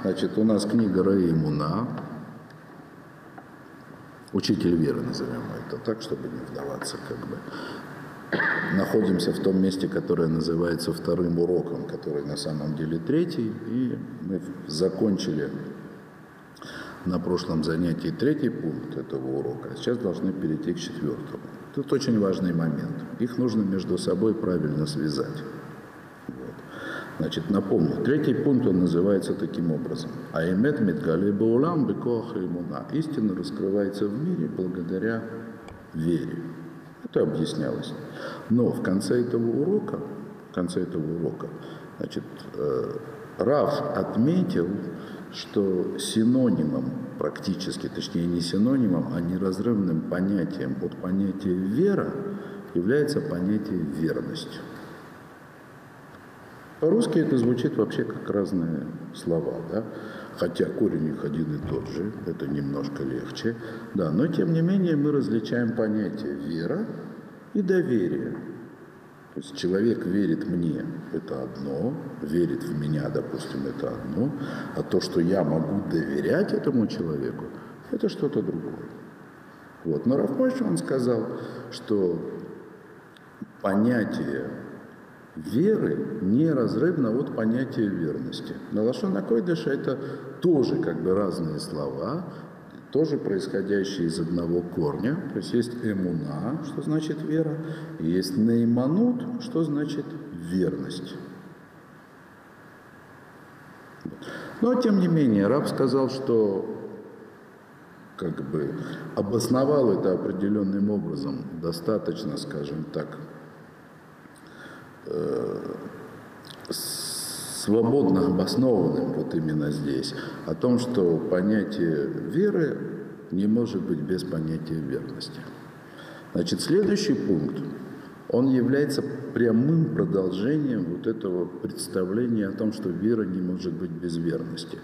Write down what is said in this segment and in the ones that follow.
Значит, у нас книга Раимуна, учитель веры назовем это так, чтобы не вдаваться как бы. Находимся в том месте, которое называется вторым уроком, который на самом деле третий, и мы закончили на прошлом занятии третий пункт этого урока, а сейчас должны перейти к четвертому. Тут очень важный момент. Их нужно между собой правильно связать. Значит, напомню, третий пункт он называется таким образом. Аймет Мидгали Баулам Бекоха Имуна. Истина раскрывается в мире благодаря вере. Это объяснялось. Но в конце этого урока, в конце этого урока, значит, э, Раф отметил, что синонимом практически, точнее не синонимом, а неразрывным понятием от понятия вера является понятие верность. По-русски это звучит вообще как разные слова, да? хотя корень их один и тот же, это немножко легче, да, но тем не менее мы различаем понятие вера и доверие. То есть человек верит мне, это одно, верит в меня, допустим, это одно, а то, что я могу доверять этому человеку, это что-то другое. Вот. Но Рафмойш, он сказал, что понятие веры неразрывно от понятия верности. На Лашона Койдыша это тоже как бы разные слова, тоже происходящие из одного корня. То есть есть эмуна, что значит вера, и есть нейманут, что значит верность. Но тем не менее, раб сказал, что как бы обосновал это определенным образом, достаточно, скажем так, свободно обоснованным вот именно здесь, о том, что понятие веры не может быть без понятия верности. Значит, следующий пункт, он является прямым продолжением вот этого представления о том, что вера не может быть без верности.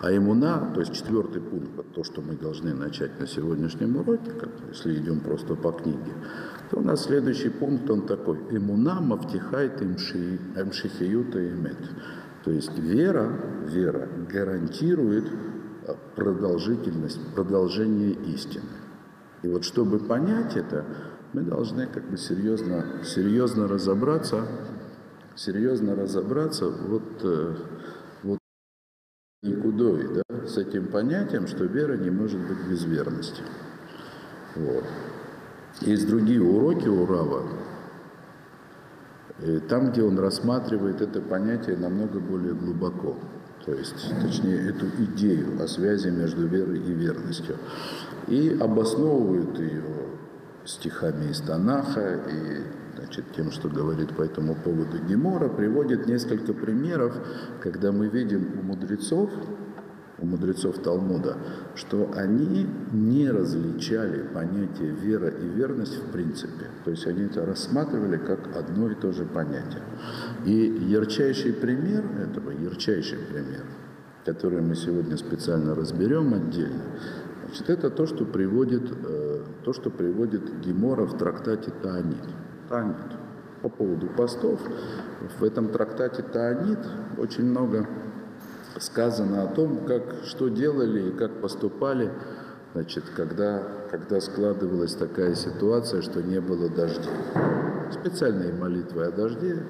А иммуна, то есть четвертый пункт, то, что мы должны начать на сегодняшнем уроке, как, если идем просто по книге, то у нас следующий пункт, он такой. Иммуна мавтихайт имшихиюта имет. То есть вера, вера гарантирует а, продолжительность, продолжение истины. И вот чтобы понять это, мы должны как бы серьезно, серьезно разобраться, серьезно разобраться вот, э, вот никудой, да, с этим понятием, что вера не может быть без верности. Вот. Есть другие уроки у Рава, Э, там, где он рассматривает это понятие намного более глубоко, то есть, точнее, эту идею о связи между верой и верностью, и обосновывает ее стихами из Танаха и значит, тем, что говорит по этому поводу Гемора, приводит несколько примеров, когда мы видим у мудрецов, у мудрецов Талмуда, что они не различали понятие вера и верность в принципе. То есть они это рассматривали как одно и то же понятие. И ярчайший пример этого, ярчайший пример, который мы сегодня специально разберем отдельно, значит, это то, что приводит, э, то, что приводит Гемора в трактате Таанит. Таанит. По поводу постов. В этом трактате Таанит очень много сказано о том, как, что делали и как поступали, значит, когда, когда складывалась такая ситуация, что не было дождей. Специальные молитвы о дожде,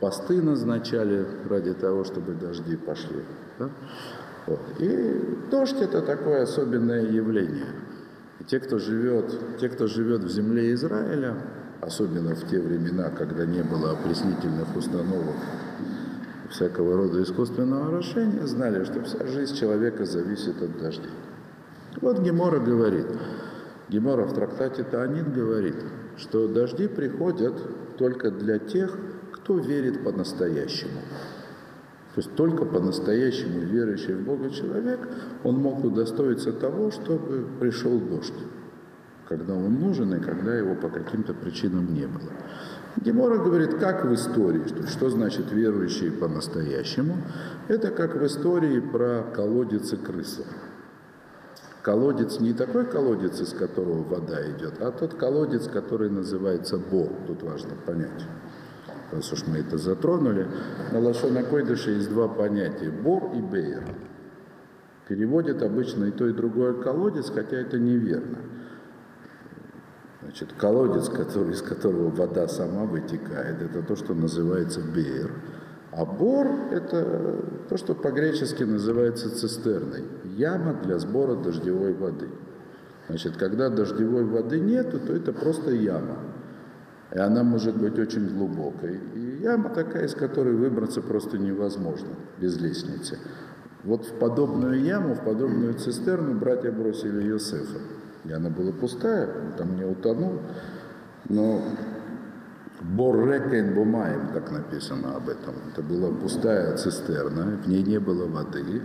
посты назначали ради того, чтобы дожди пошли. Да? Вот. И дождь это такое особенное явление. Те, кто живет, те, кто живет в земле Израиля, особенно в те времена, когда не было опреснительных установок всякого рода искусственного орошения, знали, что вся жизнь человека зависит от дождей. Вот Гемора говорит, Гемора в трактате Таанит говорит, что дожди приходят только для тех, кто верит по-настоящему. То есть только по-настоящему верующий в Бога человек, он мог удостоиться того, чтобы пришел дождь, когда он нужен и когда его по каким-то причинам не было. Гемора говорит, как в истории, что, что значит верующие по-настоящему. Это как в истории про колодец и крысу. Колодец не такой колодец, из которого вода идет, а тот колодец, который называется Бог. Тут важно понять. Раз уж мы это затронули, на Лашона Койдыше есть два понятия – Бор и Бейр. Переводит обычно и то, и другое колодец, хотя это неверно. Значит, колодец, который, из которого вода сама вытекает, это то, что называется беер. А бор – это то, что по-гречески называется цистерной. Яма для сбора дождевой воды. Значит, когда дождевой воды нету, то это просто яма. И она может быть очень глубокой. И яма такая, из которой выбраться просто невозможно без лестницы. Вот в подобную яму, в подобную цистерну братья бросили Иосифа. И она была пустая, он там не утонул. Но Боррекен Бумаем, как написано об этом. Это была пустая цистерна, в ней не было воды.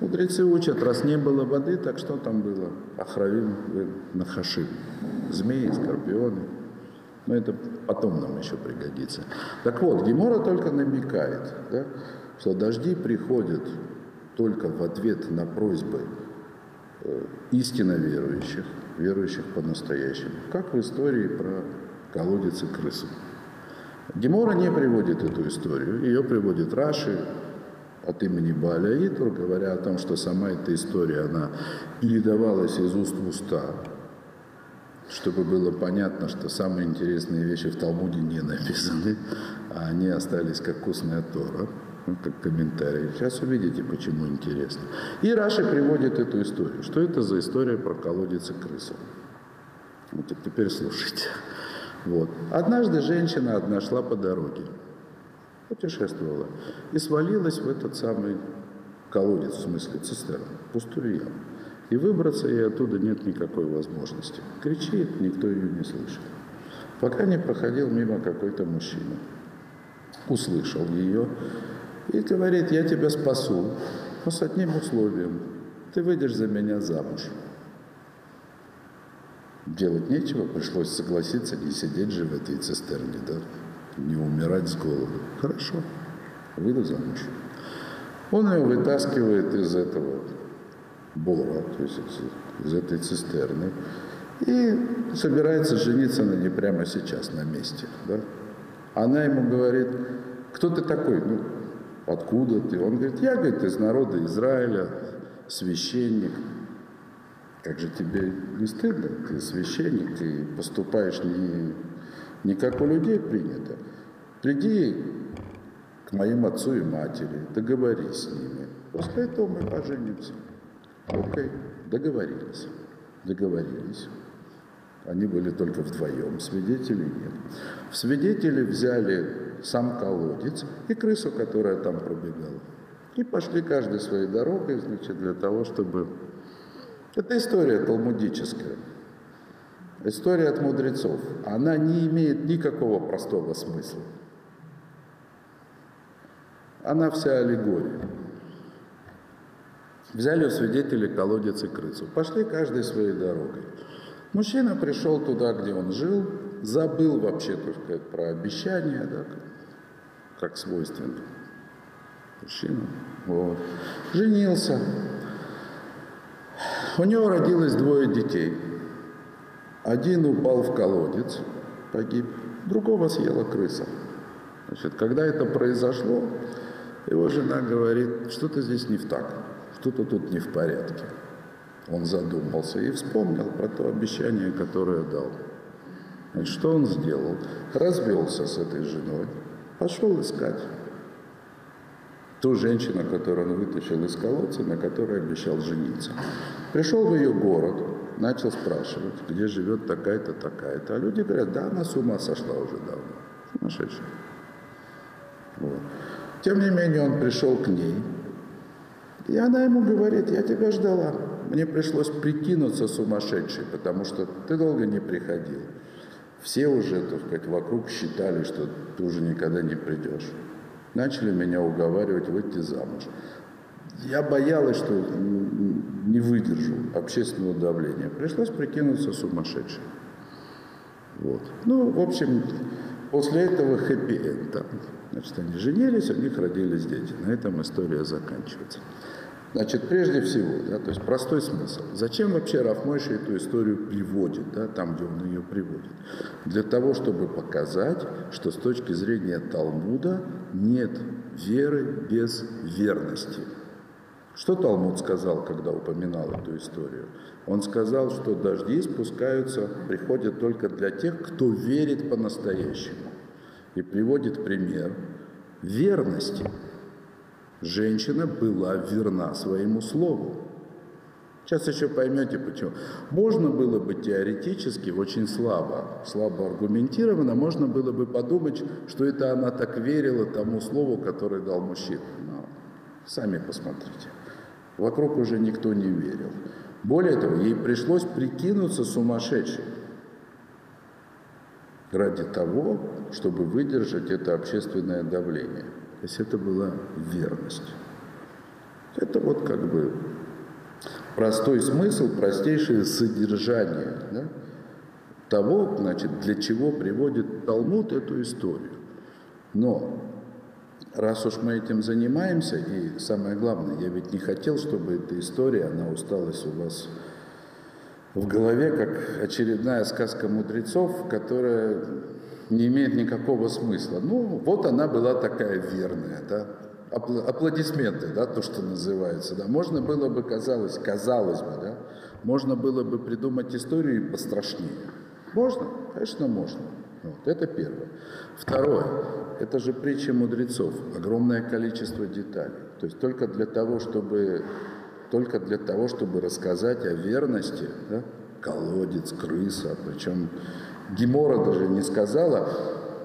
Мудрецы учат, раз не было воды, так что там было? Ахравим Нахашим. Змеи, скорпионы. Но это потом нам еще пригодится. Так вот, Гемора только намекает, да, что дожди приходят только в ответ на просьбы э, истинно верующих, верующих по-настоящему, как в истории про колодец и крысу. Гемора не приводит эту историю, ее приводит Раши от имени Баля Итур, говоря о том, что сама эта история, она передавалась из уст в уста, чтобы было понятно, что самые интересные вещи в Талмуде не написаны, а они остались как вкусная Тора, ну, как комментарий. Сейчас увидите, почему интересно. И Раши приводит эту историю. Что это за история про колодец и крысу? Вот теперь слушайте. Вот. Однажды женщина одна шла по дороге, путешествовала, и свалилась в этот самый колодец, в смысле цистерну, пустую яму. И выбраться ей оттуда нет никакой возможности. Кричит, никто ее не слышит. Пока не проходил мимо какой-то мужчина. Услышал ее и говорит, я тебя спасу, но с одним условием. Ты выйдешь за меня замуж. Делать нечего, пришлось согласиться, не сидеть же в этой цистерне, да, не умирать с голоду. Хорошо, выйду замуж. Он ее вытаскивает из этого бора, то есть из этой цистерны, и собирается жениться на ней прямо сейчас, на месте. Да? Она ему говорит, кто ты такой? Ну, откуда ты? Он говорит, я, говорит, из народа Израиля, священник. Как же тебе не стыдно? Ты священник, ты поступаешь не, не как у людей принято. Приди к моим отцу и матери, договорись с ними. После этого мы поженимся. Окей, договорились. Договорились. Они были только вдвоем, свидетелей нет. В свидетели взяли сам колодец и крысу, которая там пробегала. И пошли каждой своей дорогой, значит, для того, чтобы это история талмудическая. История от мудрецов. Она не имеет никакого простого смысла. Она вся аллегория. Взяли у свидетелей колодец и крысу. Пошли каждой своей дорогой. Мужчина пришел туда, где он жил, забыл вообще, сказать, про обещания, да, как свойственно. Мужчина. Вот. Женился, у него родилось двое детей. Один упал в колодец, погиб, другого съела крыса. Значит, когда это произошло, его жена говорит, что-то здесь не в так, что-то тут не в порядке. Он задумался и вспомнил про то обещание, которое дал. Значит, что он сделал? Развелся с этой женой, пошел искать ту женщину, которую он вытащил из колодца, на которой обещал жениться. Пришел в ее город, начал спрашивать, где живет такая-то, такая-то. А люди говорят, да, она с ума сошла уже давно. Сумасшедшая. Вот. Тем не менее, он пришел к ней, и она ему говорит, я тебя ждала. Мне пришлось прикинуться сумасшедшей, потому что ты долго не приходил. Все уже, так сказать, вокруг считали, что ты уже никогда не придешь начали меня уговаривать выйти замуж. Я боялась, что не выдержу общественного давления. Пришлось прикинуться сумасшедшим. Вот. Ну, в общем, после этого хэппи-энд. Значит, они женились, у них родились дети. На этом история заканчивается. Значит, прежде всего, да, то есть простой смысл. Зачем вообще Рафмойша эту историю приводит, да, там, где он ее приводит? Для того, чтобы показать, что с точки зрения Талмуда нет веры без верности. Что Талмуд сказал, когда упоминал эту историю? Он сказал, что дожди спускаются, приходят только для тех, кто верит по-настоящему. И приводит пример верности. Женщина была верна своему слову. Сейчас еще поймете почему. Можно было бы теоретически, очень слабо, слабо аргументированно, можно было бы подумать, что это она так верила тому слову, которое дал мужчина. Но сами посмотрите. Вокруг уже никто не верил. Более того, ей пришлось прикинуться сумасшедшей ради того, чтобы выдержать это общественное давление. То есть это была верность. Это вот как бы простой смысл, простейшее содержание да, того, значит, для чего приводит Талмуд эту историю. Но раз уж мы этим занимаемся, и самое главное, я ведь не хотел, чтобы эта история, она усталась у вас в голове, как очередная сказка мудрецов, которая не имеет никакого смысла. Ну, вот она была такая верная, да, аплодисменты, да, то, что называется, да. Можно было бы, казалось, казалось бы, да, можно было бы придумать историю пострашнее. Можно? Конечно, можно. Вот, это первое. Второе, это же притча мудрецов, огромное количество деталей. То есть только для того, чтобы, только для того, чтобы рассказать о верности, да, колодец, крыса, причем Гемора даже не сказала,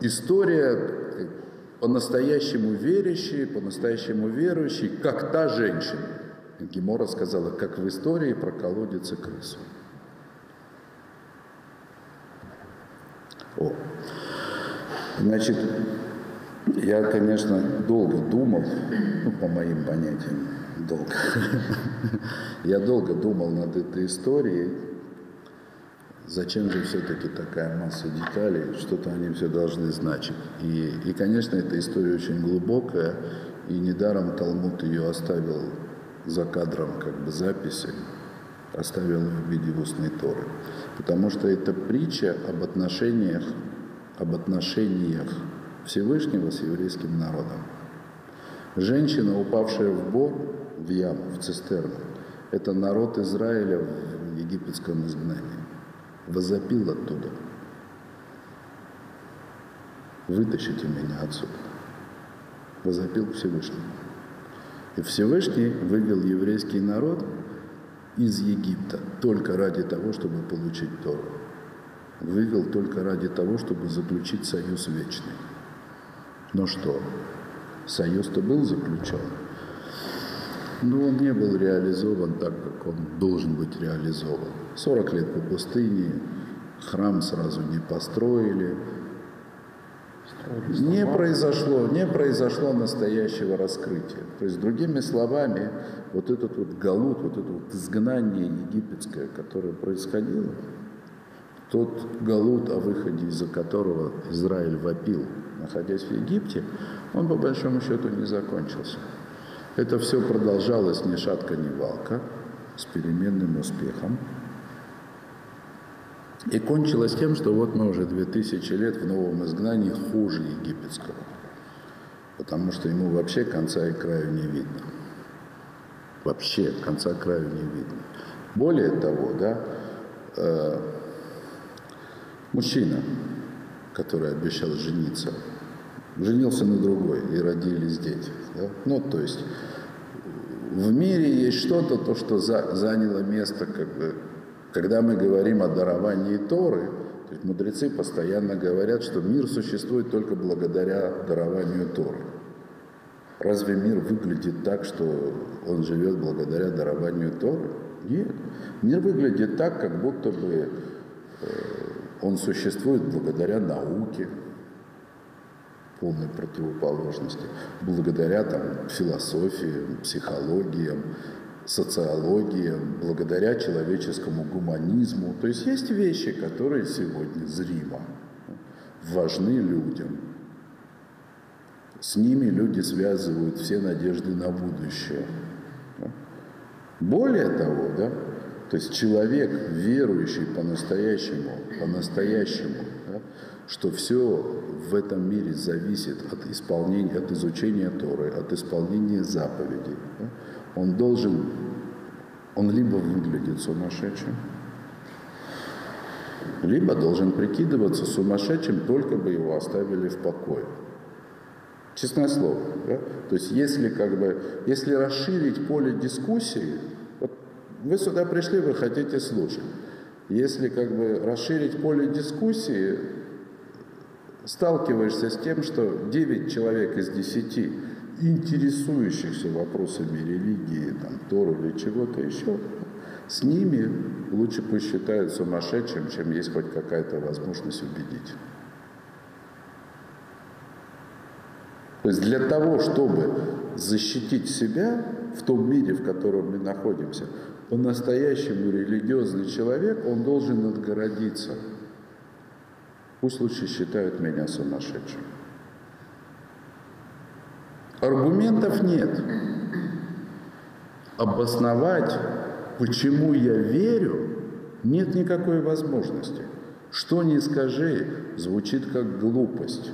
история по-настоящему верящий, по-настоящему верующий, как та женщина. Гемора сказала, как в истории про колодец и крысу. О. Значит, я, конечно, долго думал, ну, по моим понятиям, долго. Я долго думал над этой историей, Зачем же все-таки такая масса деталей, что-то они все должны значить. И, и, конечно, эта история очень глубокая, и недаром Талмуд ее оставил за кадром как бы записи, оставил в виде устной Торы. Потому что это притча об отношениях, об отношениях Всевышнего с еврейским народом. Женщина, упавшая в бор, в яму, в цистерну, это народ Израиля в египетском изгнании возопил оттуда. Вытащите меня отсюда. Возопил Всевышний. И Всевышний вывел еврейский народ из Египта только ради того, чтобы получить Тору. Вывел только ради того, чтобы заключить союз вечный. Но что? Союз-то был заключен, но он не был реализован так, как он должен быть реализован. 40 лет по пустыне, храм сразу не построили. Не произошло, не произошло настоящего раскрытия. То есть, другими словами, вот этот вот галут, вот это вот изгнание египетское, которое происходило, тот галут, о выходе из-за которого Израиль вопил, находясь в Египте, он по большому счету не закончился. Это все продолжалось ни шатка, ни валка, с переменным успехом. И кончилось тем, что вот мы уже 2000 лет в новом изгнании хуже египетского. Потому что ему вообще конца и краю не видно. Вообще конца краю не видно. Более того, да, э, мужчина, который обещал жениться, женился на другой и родились дети. Да? Ну, то есть в мире есть что-то, то, что за, заняло место как бы когда мы говорим о даровании Торы, то есть мудрецы постоянно говорят, что мир существует только благодаря дарованию Торы. Разве мир выглядит так, что он живет благодаря дарованию Торы? Нет. Мир выглядит так, как будто бы э, он существует благодаря науке, полной противоположности, благодаря там, философии, психологиям, социология, благодаря человеческому гуманизму. То есть есть вещи, которые сегодня зримо важны людям. С ними люди связывают все надежды на будущее. Более того, да, то есть человек, верующий по-настоящему, по-настоящему, что все в этом мире зависит от исполнения, от изучения Торы, от исполнения заповедей. Он должен, он либо выглядит сумасшедшим, либо должен прикидываться сумасшедшим, только бы его оставили в покое. Честное слово. Да? То есть если, как бы, если расширить поле дискуссии, вот вы сюда пришли, вы хотите слушать. Если как бы расширить поле дискуссии, сталкиваешься с тем, что 9 человек из 10 интересующихся вопросами религии, там, Тору или чего-то еще, с ними лучше посчитают сумасшедшим, чем есть хоть какая-то возможность убедить. То есть для того, чтобы защитить себя в том мире, в котором мы находимся, по-настоящему религиозный человек, он должен отгородиться. Пусть лучше считают меня сумасшедшим. Аргументов нет. Обосновать, почему я верю, нет никакой возможности. Что ни скажи, звучит как глупость.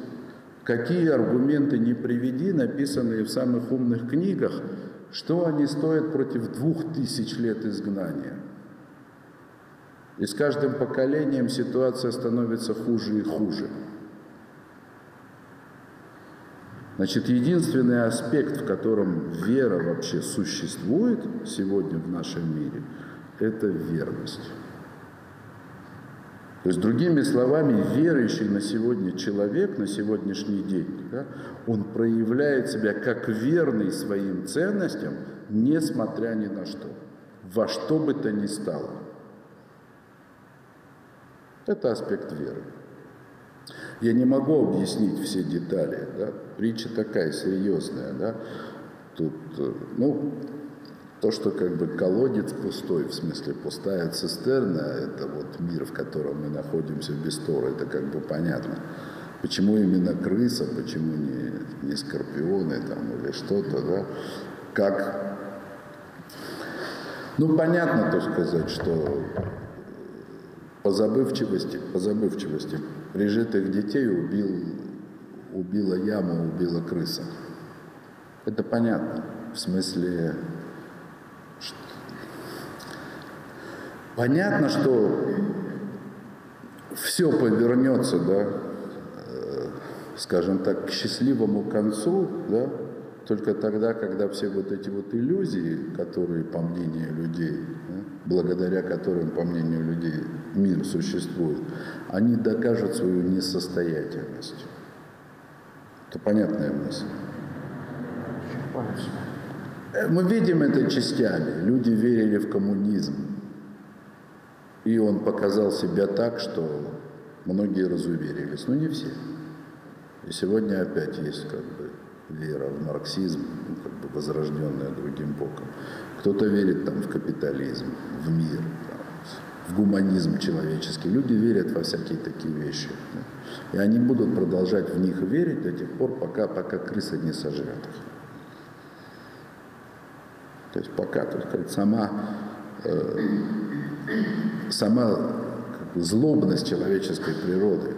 Какие аргументы не приведи, написанные в самых умных книгах, что они стоят против двух тысяч лет изгнания. И с каждым поколением ситуация становится хуже и хуже. Значит, единственный аспект, в котором вера вообще существует сегодня в нашем мире, это верность. То есть, другими словами, верующий на сегодня человек, на сегодняшний день, да, он проявляет себя как верный своим ценностям, несмотря ни на что, во что бы то ни стало. Это аспект веры. Я не могу объяснить все детали, да? притча такая серьезная, да? Тут, э, ну, то, что как бы колодец пустой, в смысле пустая цистерна, это вот мир, в котором мы находимся без Тора, это как бы понятно. Почему именно крыса, почему не, не скорпионы там или что-то, да? Как... Ну, понятно, то сказать, что по забывчивости, по забывчивости прижитых детей убил, убила яма, убила крыса. Это понятно. В смысле, что... понятно, что все повернется, да, э, скажем так, к счастливому концу, да, только тогда, когда все вот эти вот иллюзии, которые, по мнению людей, да, благодаря которым, по мнению людей, мир существует, они докажут свою несостоятельность. Это понятная мысль. Мы видим это частями. Люди верили в коммунизм. И он показал себя так, что многие разуверились. Но не все. И сегодня опять есть как бы вера в марксизм, ну, как бы возрожденная другим боком. Кто-то верит там в капитализм, в мир, в гуманизм человеческий. Люди верят во всякие такие вещи. И они будут продолжать в них верить до тех пор, пока, пока крыса не сожрет их. То есть пока, так сказать, сама, э, сама как бы, злобность человеческой природы,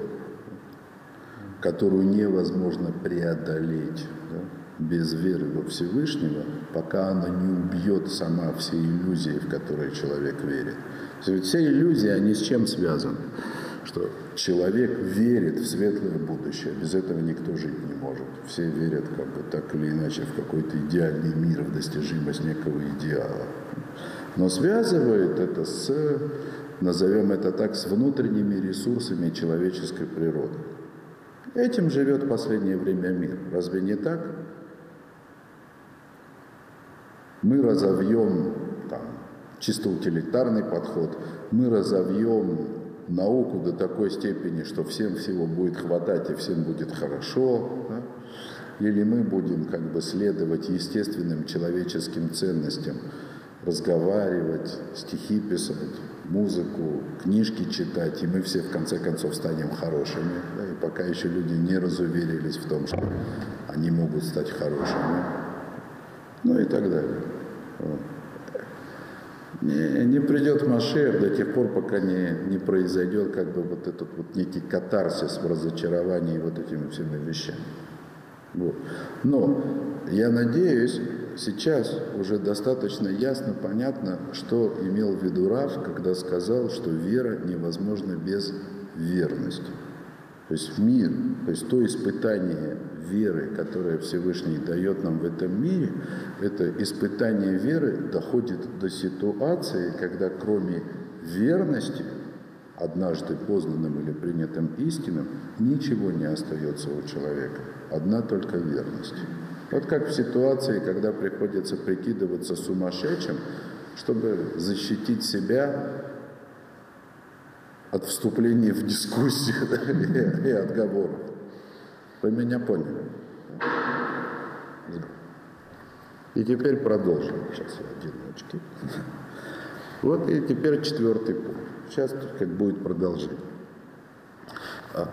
которую невозможно преодолеть да, без веры во Всевышнего, пока она не убьет сама все иллюзии, в которые человек верит. Все иллюзии, они с чем связаны? Что человек верит в светлое будущее, без этого никто жить не может. Все верят как бы так или иначе в какой-то идеальный мир, в достижимость некого идеала. Но связывает это с, назовем это так, с внутренними ресурсами человеческой природы. Этим живет в последнее время мир. Разве не так? Мы разовьем чисто утилитарный подход, мы разовьем науку до такой степени, что всем всего будет хватать и всем будет хорошо, да? или мы будем как бы следовать естественным человеческим ценностям, разговаривать, стихи писать, музыку, книжки читать, и мы все в конце концов станем хорошими. Да, и пока еще люди не разуверились в том, что они могут стать хорошими. Ну и так далее. Вот. Не, не придет Машех до тех пор, пока не, не произойдет как бы вот этот вот некий катарсис в разочаровании вот этими всеми вещами. Вот. Но я надеюсь, сейчас уже достаточно ясно, понятно, что имел в виду Раф, когда сказал, что вера невозможна без верности. То есть мир, то есть то испытание веры, которое Всевышний дает нам в этом мире, это испытание веры доходит до ситуации, когда кроме верности, однажды познанным или принятым истинным, ничего не остается у человека. Одна только верность. Вот как в ситуации, когда приходится прикидываться сумасшедшим, чтобы защитить себя от вступления в дискуссию и отговоров. Вы меня поняли? И теперь продолжим. Сейчас я один. Вот и теперь четвертый пункт. Сейчас как будет продолжение.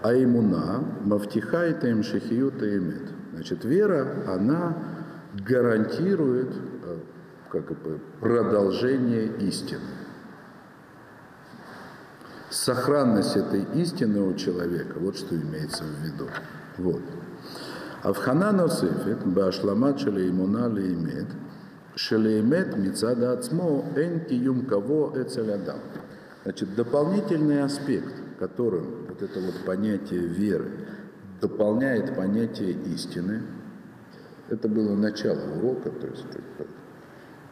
Аймуна, мафтихайта им шахиюта имет. Значит, вера, она гарантирует э, как бы, продолжение истины. Сохранность этой истины у человека, вот что имеется в виду. Вот. Авхана носефет, башламат шелеймуна леймет, шелеймет мицада ацмо эн киюм эцелядам. Значит, дополнительный аспект, которым вот это вот понятие веры дополняет понятие истины, это было начало урока, то есть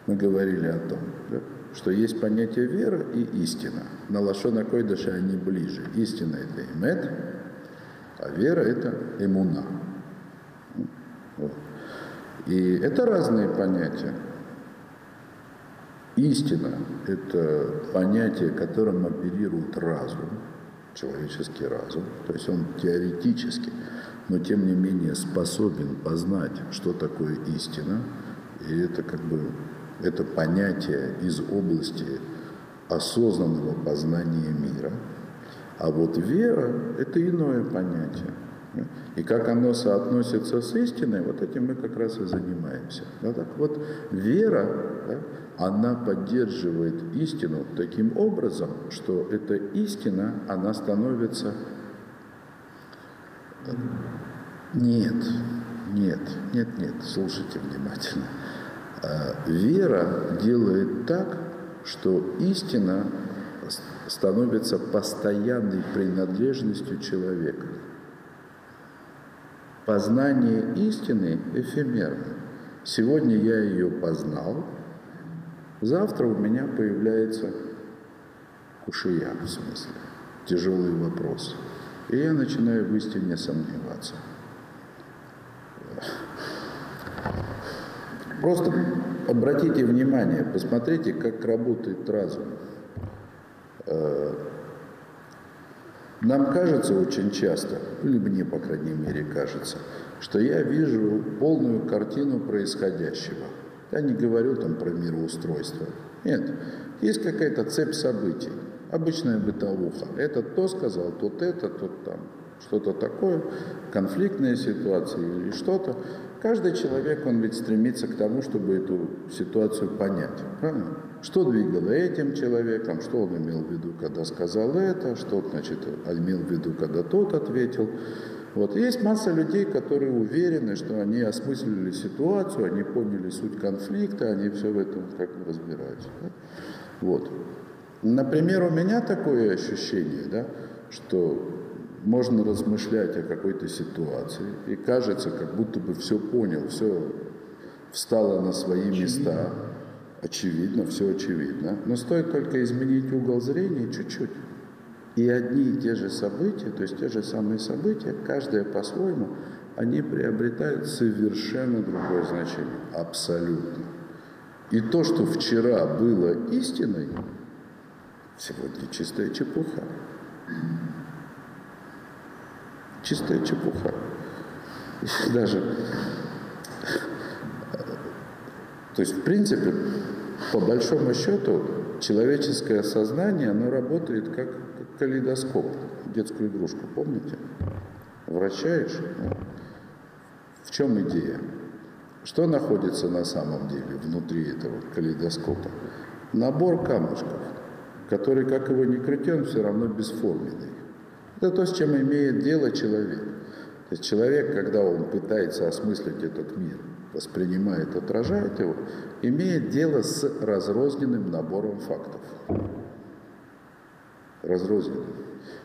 мы говорили о том, да, что есть понятие веры и истина. На лошона койдыша они ближе. Истина – это имет, а вера это эмуна. И это разные понятия. Истина – это понятие, которым оперирует разум, человеческий разум, то есть он теоретически, но тем не менее способен познать, что такое истина, и это как бы это понятие из области осознанного познания мира. А вот вера – это иное понятие. И как оно соотносится с истиной, вот этим мы как раз и занимаемся. Да, так вот, вера, да, она поддерживает истину таким образом, что эта истина, она становится... Нет, нет, нет, нет, слушайте внимательно. А, вера делает так, что истина становится постоянной принадлежностью человека. Познание истины эфемерно. Сегодня я ее познал, завтра у меня появляется кушия, в смысле, тяжелый вопрос. И я начинаю в истине сомневаться. Просто обратите внимание, посмотрите, как работает разум. Э, нам кажется очень часто, или мне, по крайней мере, кажется, что я вижу полную картину происходящего. Я не говорю там про мироустройство. Нет, есть какая-то цепь событий, обычная бытовуха. Этот то сказал, тот это, тот там что-то такое, конфликтная ситуация или что-то. Каждый человек, он ведь стремится к тому, чтобы эту ситуацию понять. Правильно? Что двигало этим человеком, что он имел в виду, когда сказал это, что значит, имел в виду, когда тот ответил. Вот. Есть масса людей, которые уверены, что они осмыслили ситуацию, они поняли суть конфликта, они все в этом как бы разбираются. Да? Вот. Например, у меня такое ощущение, да, что можно размышлять о какой-то ситуации, и кажется, как будто бы все понял, все встало на свои места. Очевидно, все очевидно. Но стоит только изменить угол зрения чуть-чуть. И одни и те же события, то есть те же самые события, каждое по-своему, они приобретают совершенно другое значение. Абсолютно. И то, что вчера было истиной, сегодня чистая чепуха. Чистая чепуха. Даже то есть, в принципе, по большому счету, человеческое сознание, оно работает как, как калейдоскоп, детскую игрушку, помните? Вращаешь. Ну, в чем идея? Что находится на самом деле внутри этого калейдоскопа? Набор камушков, который, как его ни крути, он все равно бесформенный. Это то, с чем имеет дело человек. То есть человек, когда он пытается осмыслить этот мир, воспринимает, отражает его, имеет дело с разрозненным набором фактов. Разрозненным.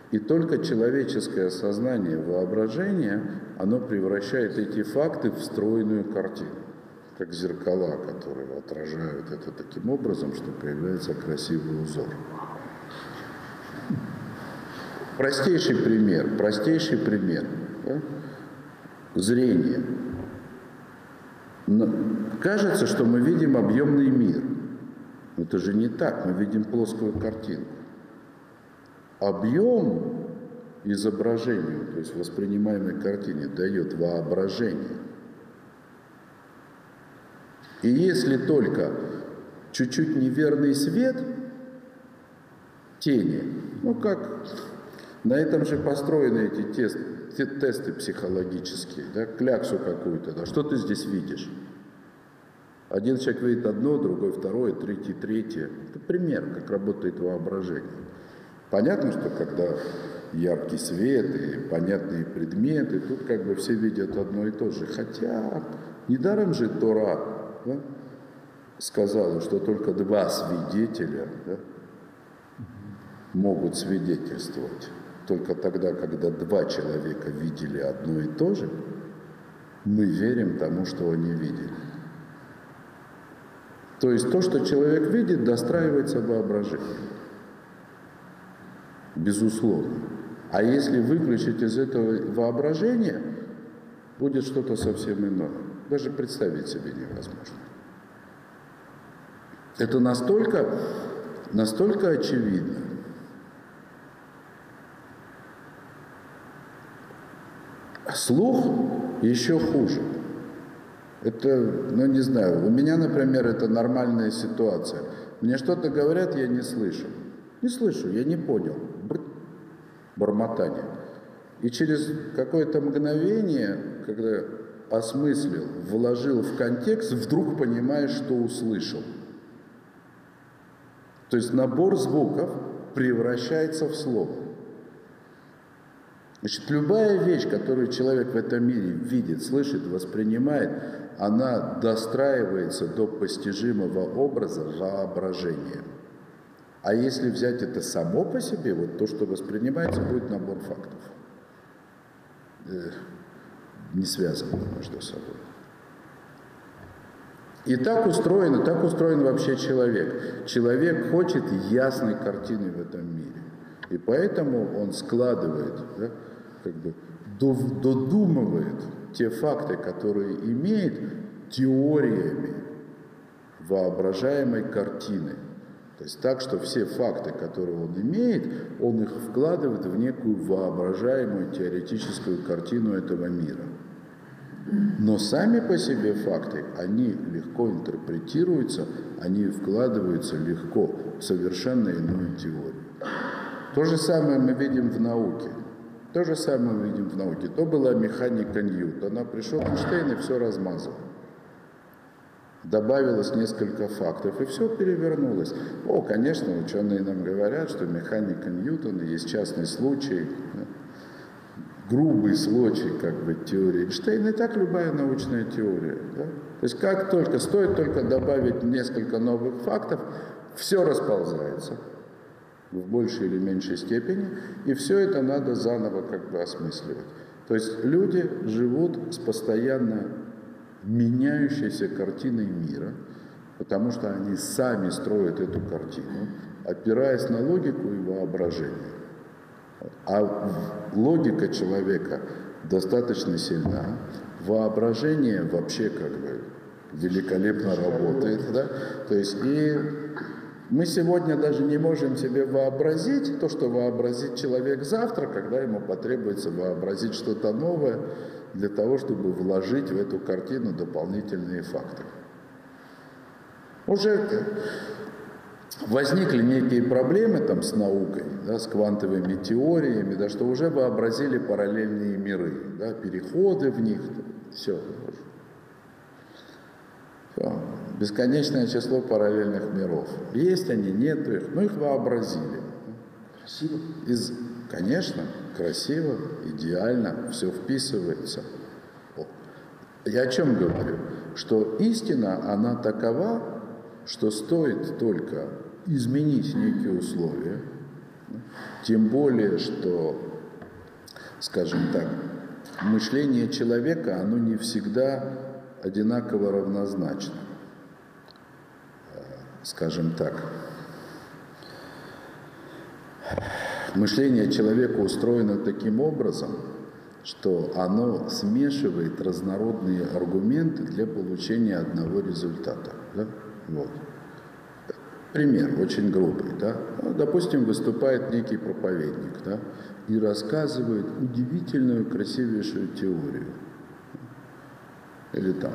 И только человеческое сознание, воображение, оно превращает эти факты в стройную картину, как зеркала, которые отражают это таким образом, что появляется красивый узор. Простейший пример, простейший пример. Да? Зрение. Но кажется, что мы видим объемный мир. Но это же не так, мы видим плоскую картинку. Объем изображению, то есть воспринимаемой картине, дает воображение. И если только чуть-чуть неверный свет, тени, ну как на этом же построены эти тесты, те тесты психологические, да, кляксу какую-то, да, что ты здесь видишь? Один человек видит одно, другой второе, третий третье. Это пример, как работает воображение. Понятно, что когда яркий свет и понятные предметы, тут как бы все видят одно и то же. Хотя недаром же Тора да, сказала, что только два свидетеля да, могут свидетельствовать только тогда, когда два человека видели одно и то же, мы верим тому, что они видели. То есть то, что человек видит, достраивается воображением. Безусловно. А если выключить из этого воображения, будет что-то совсем иное. Даже представить себе невозможно. Это настолько, настолько очевидно, Слух еще хуже. Это, ну не знаю, у меня, например, это нормальная ситуация. Мне что-то говорят, я не слышу. Не слышу, я не понял. Бормотание. И через какое-то мгновение, когда осмыслил, вложил в контекст, вдруг понимаешь, что услышал. То есть набор звуков превращается в слово. Значит, любая вещь, которую человек в этом мире видит, слышит, воспринимает, она достраивается до постижимого образа воображения. А если взять это само по себе, вот то, что воспринимается, будет набор фактов. Не связано между собой. И так устроено, так устроен вообще человек. Человек хочет ясной картины в этом мире. И поэтому он складывает да, как бы додумывает те факты, которые имеет теориями воображаемой картины. То есть так, что все факты, которые он имеет, он их вкладывает в некую воображаемую теоретическую картину этого мира. Но сами по себе факты, они легко интерпретируются, они вкладываются легко в совершенно иную теорию. То же самое мы видим в науке. То же самое мы видим в науке. То была механика Ньютона. Пришел Эйнштейн и все размазал. Добавилось несколько фактов, и все перевернулось. О, конечно, ученые нам говорят, что механика Ньютона есть частный случай, грубый случай как бы теории Эйнштейна, и так любая научная теория. Да? То есть как только, стоит только добавить несколько новых фактов, все расползается в большей или меньшей степени, и все это надо заново как бы осмысливать. То есть люди живут с постоянно меняющейся картиной мира, потому что они сами строят эту картину, опираясь на логику и воображение. А логика человека достаточно сильна, воображение вообще как бы великолепно работает, да? То есть и мы сегодня даже не можем себе вообразить то, что вообразит человек завтра, когда ему потребуется вообразить что-то новое для того, чтобы вложить в эту картину дополнительные факты. Уже возникли некие проблемы там с наукой, да, с квантовыми теориями, да, что уже вообразили параллельные миры, да, переходы в них, все. Все бесконечное число параллельных миров. Есть они, нет их, но их вообразили. Красиво. Из, конечно, красиво, идеально, все вписывается. Я о чем говорю? Что истина, она такова, что стоит только изменить некие условия, тем более, что, скажем так, мышление человека, оно не всегда одинаково равнозначно. Скажем так, мышление человека устроено таким образом, что оно смешивает разнородные аргументы для получения одного результата. Да? Вот. Пример очень грубый. Да? Ну, допустим, выступает некий проповедник да? и рассказывает удивительную, красивейшую теорию. Или там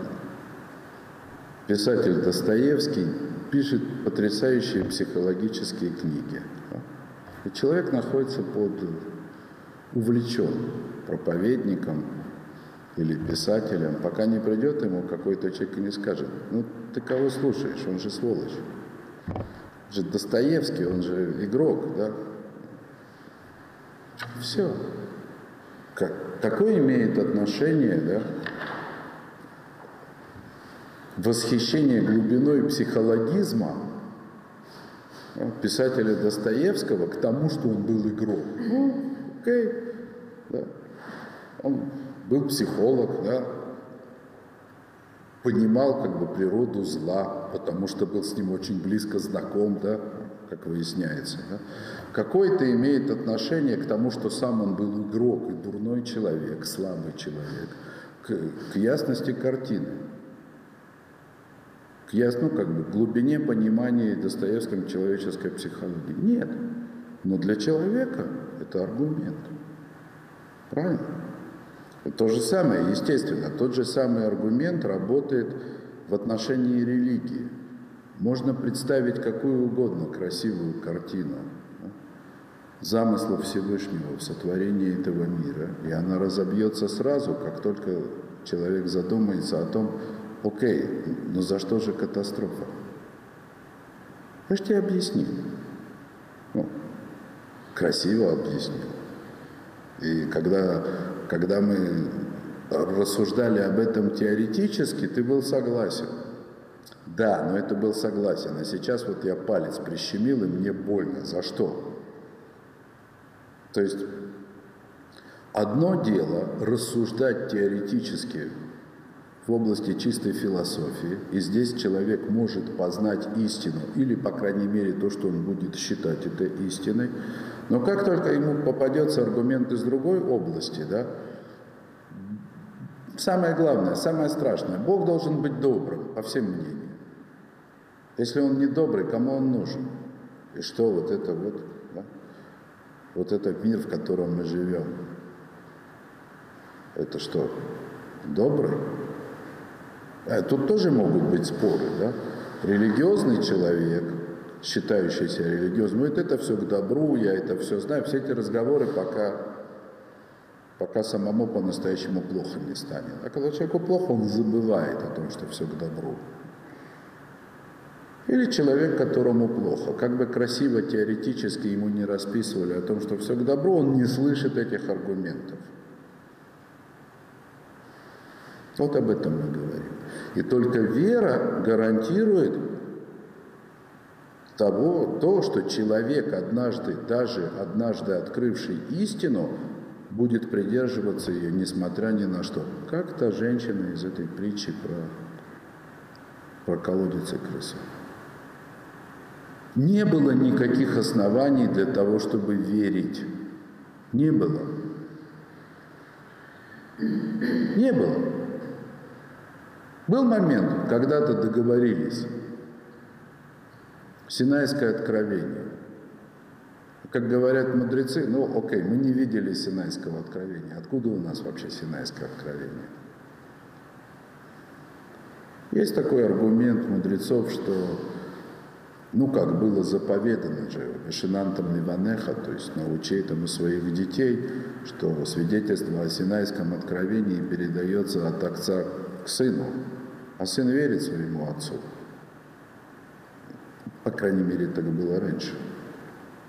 писатель Достоевский пишет потрясающие психологические книги. И человек находится под увлечен проповедником или писателем, пока не придет ему какой-то человек и не скажет, ну ты кого слушаешь, он же сволочь. же Достоевский, он же игрок, да? Все. Как, какое имеет отношение, да, восхищение глубиной психологизма писателя Достоевского к тому, что он был игрок. Ну, окей, да. Он был психолог, да, понимал как бы природу зла, потому что был с ним очень близко знаком, да, как выясняется. Да. Какое-то имеет отношение к тому, что сам он был игрок и дурной человек, слабый человек, к, к ясности картины, ясно, ну, как бы, глубине понимания Достоевским человеческой психологии. Нет. Но для человека это аргумент. Правильно? То же самое, естественно, тот же самый аргумент работает в отношении религии. Можно представить какую угодно красивую картину замысла Всевышнего в сотворении этого мира, и она разобьется сразу, как только человек задумается о том, окей, но за что же катастрофа? Я же тебе объяснил. Ну, красиво объяснил. И когда, когда мы рассуждали об этом теоретически, ты был согласен. Да, но это был согласен. А сейчас вот я палец прищемил, и мне больно. За что? То есть одно дело рассуждать теоретически в области чистой философии, и здесь человек может познать истину, или, по крайней мере, то, что он будет считать это истиной, но как только ему попадется аргумент из другой области, да, самое главное, самое страшное, Бог должен быть добрым, по всем мнениям. Если он не добрый, кому он нужен? И что вот это вот, да? вот этот мир, в котором мы живем, это что, добрый? А тут тоже могут быть споры, да? Религиозный человек – считающийся религиозным, говорит, это все к добру, я это все знаю. Все эти разговоры пока, пока самому по-настоящему плохо не станет. А когда человеку плохо, он забывает о том, что все к добру. Или человек, которому плохо. Как бы красиво теоретически ему не расписывали о том, что все к добру, он не слышит этих аргументов. Вот об этом мы говорим. И только вера гарантирует того, то, что человек однажды, даже однажды открывший истину, будет придерживаться ее, несмотря ни на что. Как та женщина из этой притчи про, про колодец и крысу. Не было никаких оснований для того, чтобы верить. Не было. Не было. Был момент, когда-то договорились, Синайское откровение. Как говорят мудрецы, ну окей, мы не видели Синайского откровения. Откуда у нас вообще Синайское откровение? Есть такой аргумент мудрецов, что ну как было заповедано же Вишинантом Ливанеха, то есть научи этому своих детей, что свидетельство о Синайском откровении передается от отца к сыну, а сын верит своему отцу. По крайней мере, так было раньше.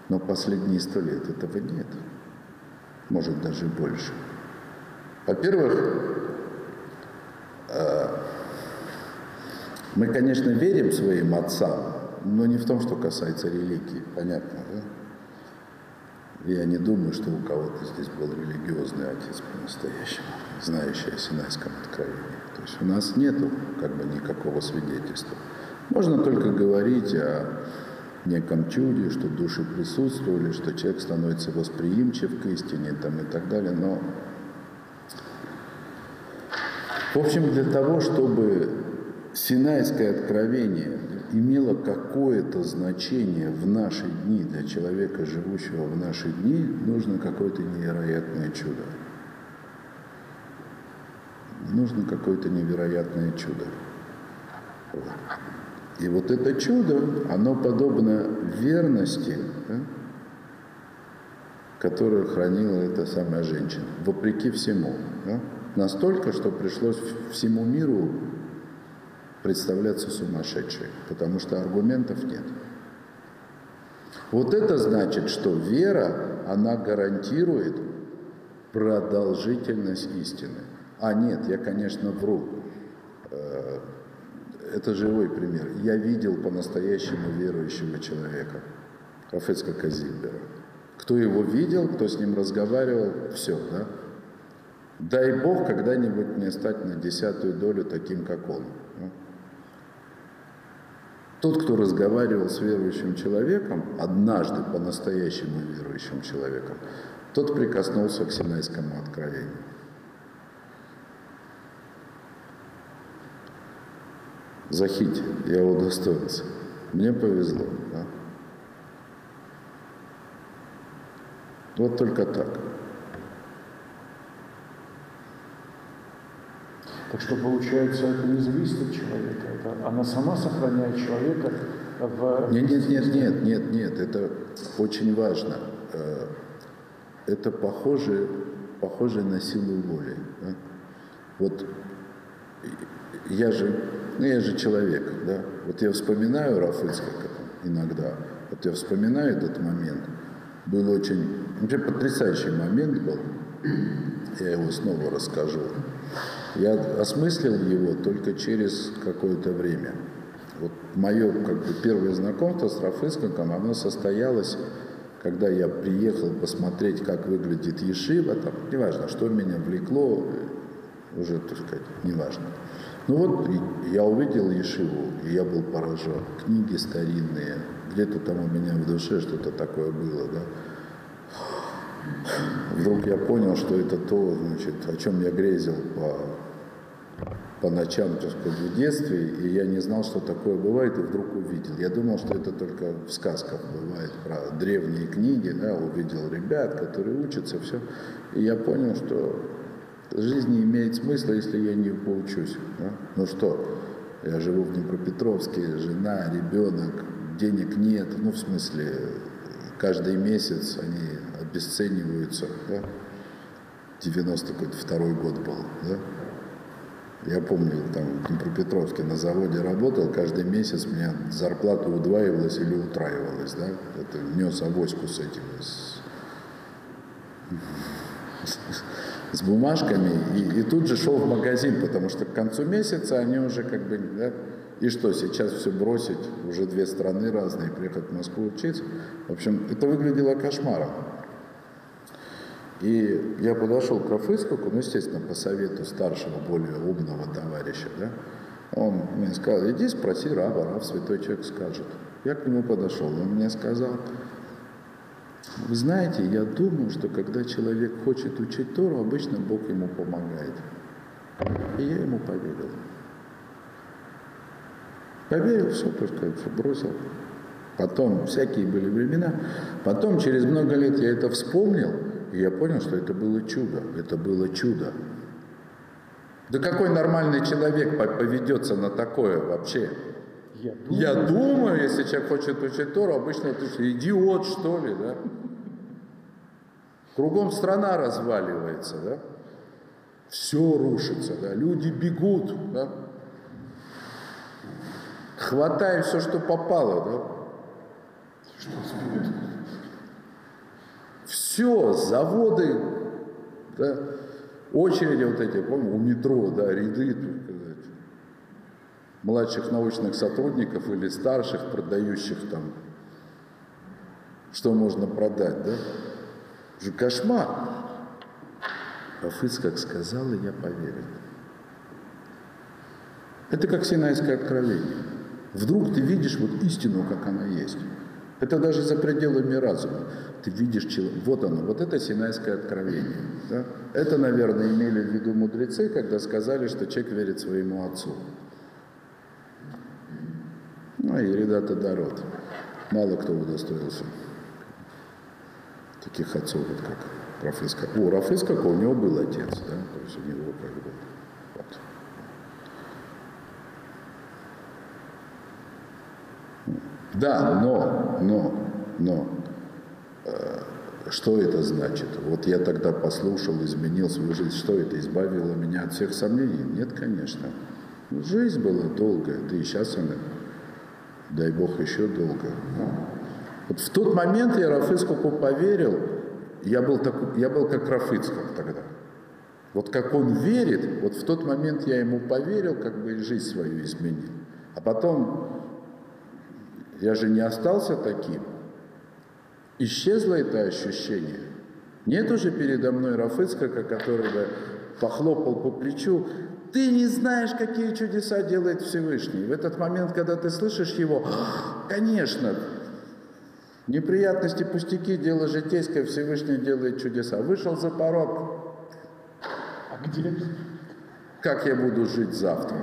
Но последние сто лет этого нет. может даже больше. Во-первых, э, мы, конечно, верим своим отцам, но не в том, что касается религии, понятно, да? Я не думаю, что у кого-то здесь был религиозный отец по-настоящему, знающий о Синайском откровении. То есть у нас нет как бы никакого свидетельства. Можно только говорить о неком чуде, что души присутствовали, что человек становится восприимчив к истине там, и так далее. Но, в общем, для того, чтобы Синайское откровение имело какое-то значение в наши дни для человека, живущего в наши дни, нужно какое-то невероятное чудо. Нужно какое-то невероятное чудо. И вот это чудо, оно подобно верности, да, которую хранила эта самая женщина, вопреки всему. Да? Настолько, что пришлось всему миру представляться сумасшедшей, потому что аргументов нет. Вот это значит, что вера, она гарантирует продолжительность истины. А нет, я, конечно, вру. Э, это живой пример. Я видел по-настоящему верующего человека, Рафецка Казильбера. Кто его видел, кто с ним разговаривал, все, да? Дай Бог когда-нибудь мне стать на десятую долю таким, как он. Тот, кто разговаривал с верующим человеком, однажды по-настоящему верующим человеком, тот прикоснулся к Синайскому откровению. Захите, я удостоился. Мне повезло. Да? Вот только так. Так что получается, это не зависит от человека, это она сама сохраняет человека в... Нет, нет, нет, нет, нет, нет, это очень важно. Э, это похоже, похоже на силу воли. Да? Вот я же, ну я же человек, да. Вот я вспоминаю Рафыцка иногда, вот я вспоминаю этот момент. Был очень, вообще потрясающий момент был. Я его снова расскажу. Я осмыслил его только через какое-то время. Вот мое как бы, первое знакомство с Рафыскаком, оно состоялось, когда я приехал посмотреть, как выглядит Ешива, там, неважно, что меня влекло, уже, так сказать, неважно. Ну вот я увидел Ешиву, и я был поражен. Книги старинные, где-то там у меня в душе что-то такое было, да. Вдруг я понял, что это то, значит, о чем я грезил по по ночам, так сказать, в детстве, и я не знал, что такое бывает, и вдруг увидел. Я думал, что это только в сказках бывает про древние книги, да, увидел ребят, которые учатся, все. И я понял, что жизнь не имеет смысла, если я не поучусь. Да? Ну что, я живу в Днепропетровске, жена, ребенок, денег нет, ну в смысле, каждый месяц они обесцениваются. Да? 92 год был, да? Я помню, там в Днепропетровске на заводе работал, каждый месяц меня зарплата удваивалась или утраивалась, да, это нес авоську с этим, с, с бумажками, и, и тут же шел в магазин, потому что к концу месяца они уже как бы, да, и что, сейчас все бросить, уже две страны разные, приехать в Москву учиться. В общем, это выглядело кошмаром. И я подошел к Рафыскаку, ну, естественно, по совету старшего, более умного товарища, да, он мне сказал, иди спроси раба, раб святой человек скажет. Я к нему подошел, он мне сказал, вы знаете, я думаю, что когда человек хочет учить Тору, обычно Бог ему помогает. И я ему поверил. Поверил, все, все бросил. Потом всякие были времена. Потом, через много лет я это вспомнил, и я понял, что это было чудо. Это было чудо. Да какой нормальный человек поведется на такое вообще? Я думаю, я думаю если человек хочет учить Тору, обычно это идиот, что ли, да? Кругом страна разваливается, да? Все рушится, да? Люди бегут, да? Хватай все, что попало, да? Что все, заводы Да? Очереди вот эти, помню, у метро, да, ряды младших научных сотрудников или старших, продающих там, что можно продать, да? Же кошмар. Хафиз как сказал, и я поверил. Это как Синайское откровение. Вдруг ты видишь вот истину, как она есть. Это даже за пределами разума. Ты видишь, вот оно, вот это Синайское откровение. Да? Это, наверное, имели в виду мудрецы, когда сказали, что человек верит своему отцу. Ну и Редата Дород. Мало кто удостоился таких отцов, вот как Рафыска. О, Рафыска, у него был отец, да, то есть у него как бы вот. Да, но, но, но, э, что это значит? Вот я тогда послушал, изменил свою жизнь. Что это? Избавило меня от всех сомнений? Нет, конечно. Жизнь была долгая, да и сейчас она, дай Бог, еще долго. Вот в тот момент я Рафыцкому поверил, я был, так, я был как Рафыцкак тогда. Вот как он верит, вот в тот момент я ему поверил, как бы и жизнь свою изменил. А потом я же не остался таким. Исчезло это ощущение. Нет уже передо мной Рафыцкака, который бы похлопал по плечу. Ты не знаешь, какие чудеса делает Всевышний. В этот момент, когда ты слышишь его, конечно, неприятности, пустяки, дело житейское, Всевышний делает чудеса. Вышел за порог. А где? Как я буду жить завтра?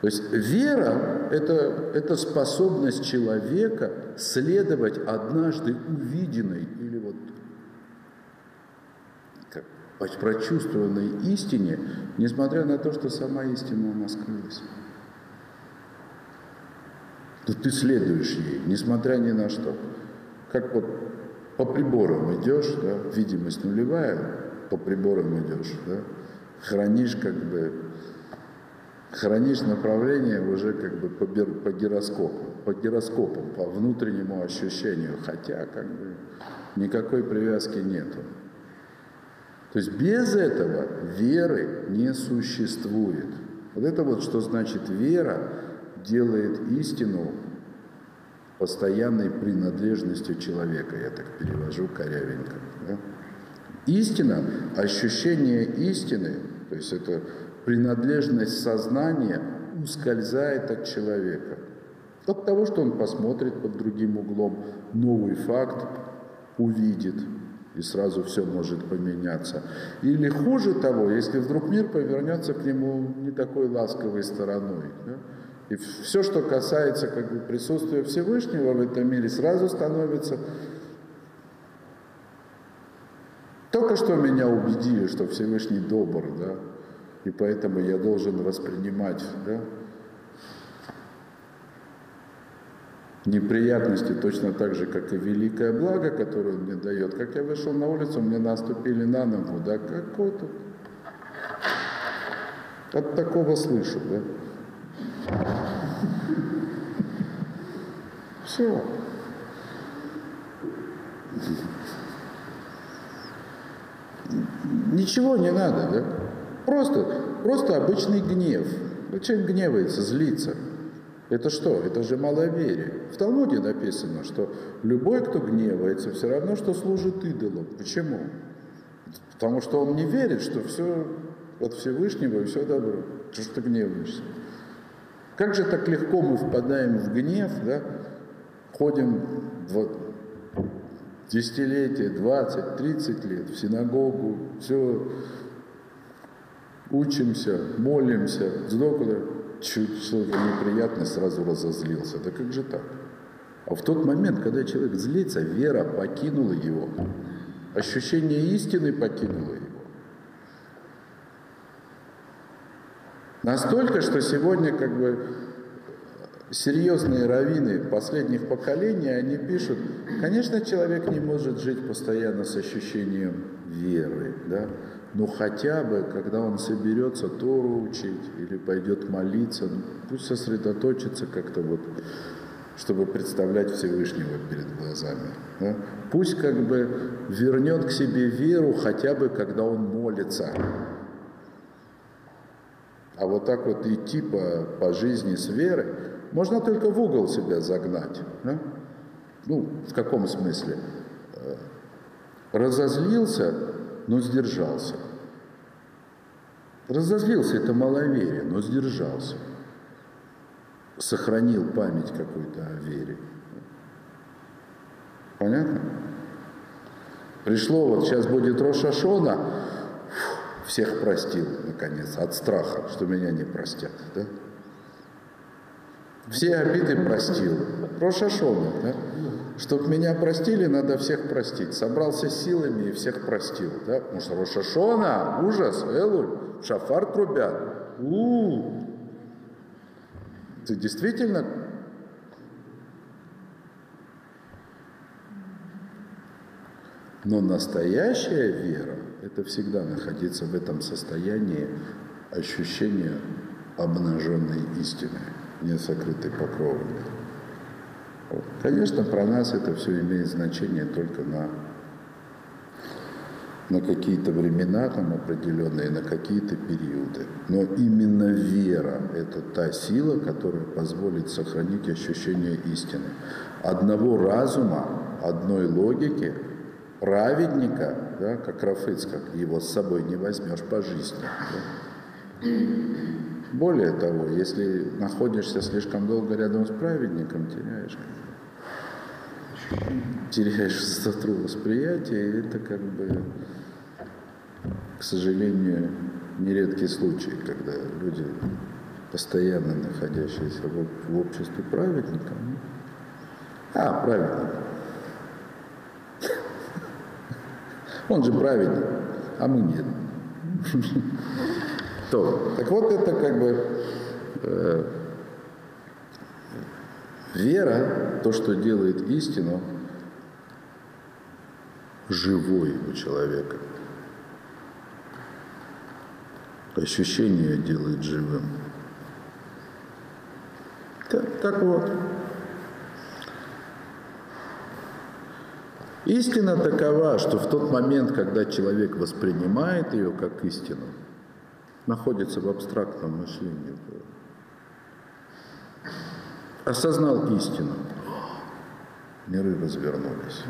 То есть вера это, – это способность человека следовать однажды увиденной или вот как прочувствованной истине, несмотря на то, что сама истина у нас скрылась. То ты следуешь ей, несмотря ни на что. Как вот по приборам идешь, да, видимость нулевая, по приборам идешь, да, хранишь как бы хранишь направление уже как бы по, по гироскопу, по гироскопам, по внутреннему ощущению, хотя как бы никакой привязки нету. То есть без этого веры не существует. Вот это вот что значит вера делает истину постоянной принадлежностью человека, я так перевожу корявенько. Да? Истина, ощущение истины, то есть это принадлежность сознания ускользает от человека. От того, что он посмотрит под другим углом, новый факт увидит, и сразу все может поменяться. Или хуже того, если вдруг мир повернется к нему не такой ласковой стороной. Да? И все, что касается как бы, присутствия Всевышнего в этом мире, сразу становится... Только что меня убедили, что Всевышний добр, да, и поэтому я должен воспринимать да, неприятности точно так же, как и великое благо, которое он мне дает. Как я вышел на улицу, мне наступили на ногу, да, какой тут? От такого слышу, да? Все. Ничего не надо, да? Просто, просто обычный гнев. Ну, человек гневается, злится. Это что? Это же маловерие. В Талмуде написано, что любой, кто гневается, все равно, что служит идолам. Почему? Потому что он не верит, что все от Всевышнего и все добро. Что ж ты гневаешься? Как же так легко мы впадаем в гнев, да? ходим десятилетия, 20, 30 лет в синагогу, все учимся, молимся, вдруг чуть что-то неприятное, сразу разозлился. Да как же так? А в тот момент, когда человек злится, вера покинула его, ощущение истины покинуло его. Настолько, что сегодня как бы серьезные раввины последних поколений, они пишут, конечно, человек не может жить постоянно с ощущением веры, да, но хотя бы, когда он соберется Тору учить или пойдет молиться, ну, пусть сосредоточится как-то вот, чтобы представлять Всевышнего перед глазами. Да? Пусть как бы вернет к себе веру хотя бы, когда он молится. А вот так вот идти по, по жизни с верой, можно только в угол себя загнать. Да? Ну, в каком смысле? Э, разозлился, но сдержался. Разозлился, это маловерие, но сдержался. Сохранил память какой-то о вере. Понятно? Пришло, вот сейчас будет Рошашона, всех простил, наконец, от страха, что меня не простят. Да? Все обиды простил. Рошашона, да? Чтоб меня простили, надо всех простить. Собрался силами и всех простил. Да? Потому что Рошашона, ужас, Элуль, шафар трубят. У-у-у. Ты действительно Но настоящая вера – это всегда находиться в этом состоянии ощущения обнаженной истины, не сокрытой покровами. Конечно, про нас это все имеет значение только на, на какие-то времена там определенные, на какие-то периоды. Но именно вера – это та сила, которая позволит сохранить ощущение истины. Одного разума, одной логики – праведника, да, как Рафыцкак, его с собой не возьмешь по жизни. Да. Более того, если находишься слишком долго рядом с праведником, теряешь, теряешь высоту восприятия, и это как бы, к сожалению, нередкий случай, когда люди, постоянно находящиеся в, в обществе праведника, ну, а, праведник, Он же праведник, а мы нет. То. Так вот это как бы э, вера, то, что делает истину, живой у человека. Ощущение делает живым. Так, так вот. Истина такова, что в тот момент, когда человек воспринимает ее как истину, находится в абстрактном мышлении, осознал истину, миры развернулись.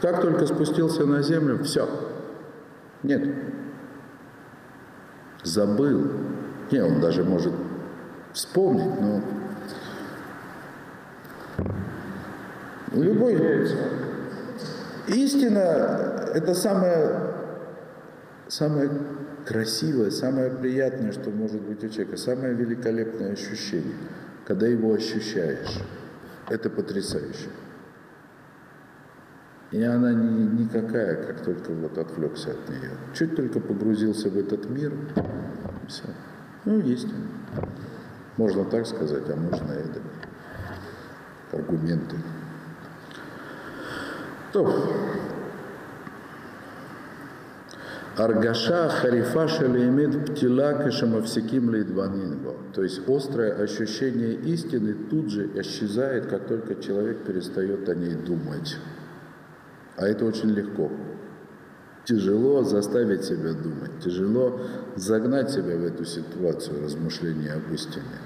Как только спустился на землю, все. Нет. Забыл. Не, он даже может вспомнить, но Любой. Истина – это самое, самое красивое, самое приятное, что может быть у человека, самое великолепное ощущение, когда его ощущаешь. Это потрясающе. И она не, никакая, как только вот отвлекся от нее. Чуть только погрузился в этот мир, все. Ну, есть. Можно так сказать, а можно это. Аргументы. То. Аргаша харифа шалиемет птила кашамавсиким лейдванинго. То есть острое ощущение истины тут же исчезает, как только человек перестает о ней думать. А это очень легко. Тяжело заставить себя думать, тяжело загнать себя в эту ситуацию размышления об истине.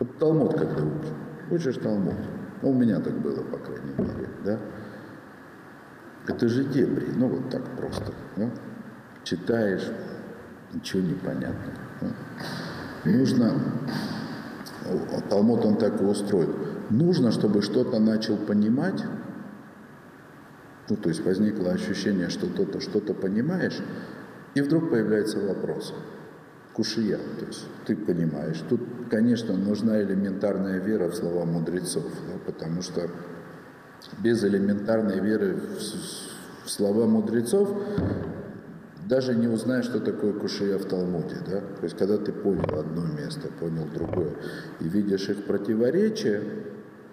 Вот Талмуд когда учишь, учишь Талмуд. Ну, у меня так было, по крайней мере, да? Это же дебри, ну вот так просто. Ну, читаешь, ничего не понятно. Ну, нужно, Талмуд он так и устроен, нужно, чтобы что-то начал понимать, ну, то есть возникло ощущение, что ты что-то понимаешь, и вдруг появляется вопрос. Кушия, то есть ты понимаешь. Тут, конечно, нужна элементарная вера в слова мудрецов, да, потому что без элементарной веры в слова мудрецов даже не узнаешь, что такое кушия в Талмуде. Да? То есть, когда ты понял одно место, понял другое, и видишь их противоречия,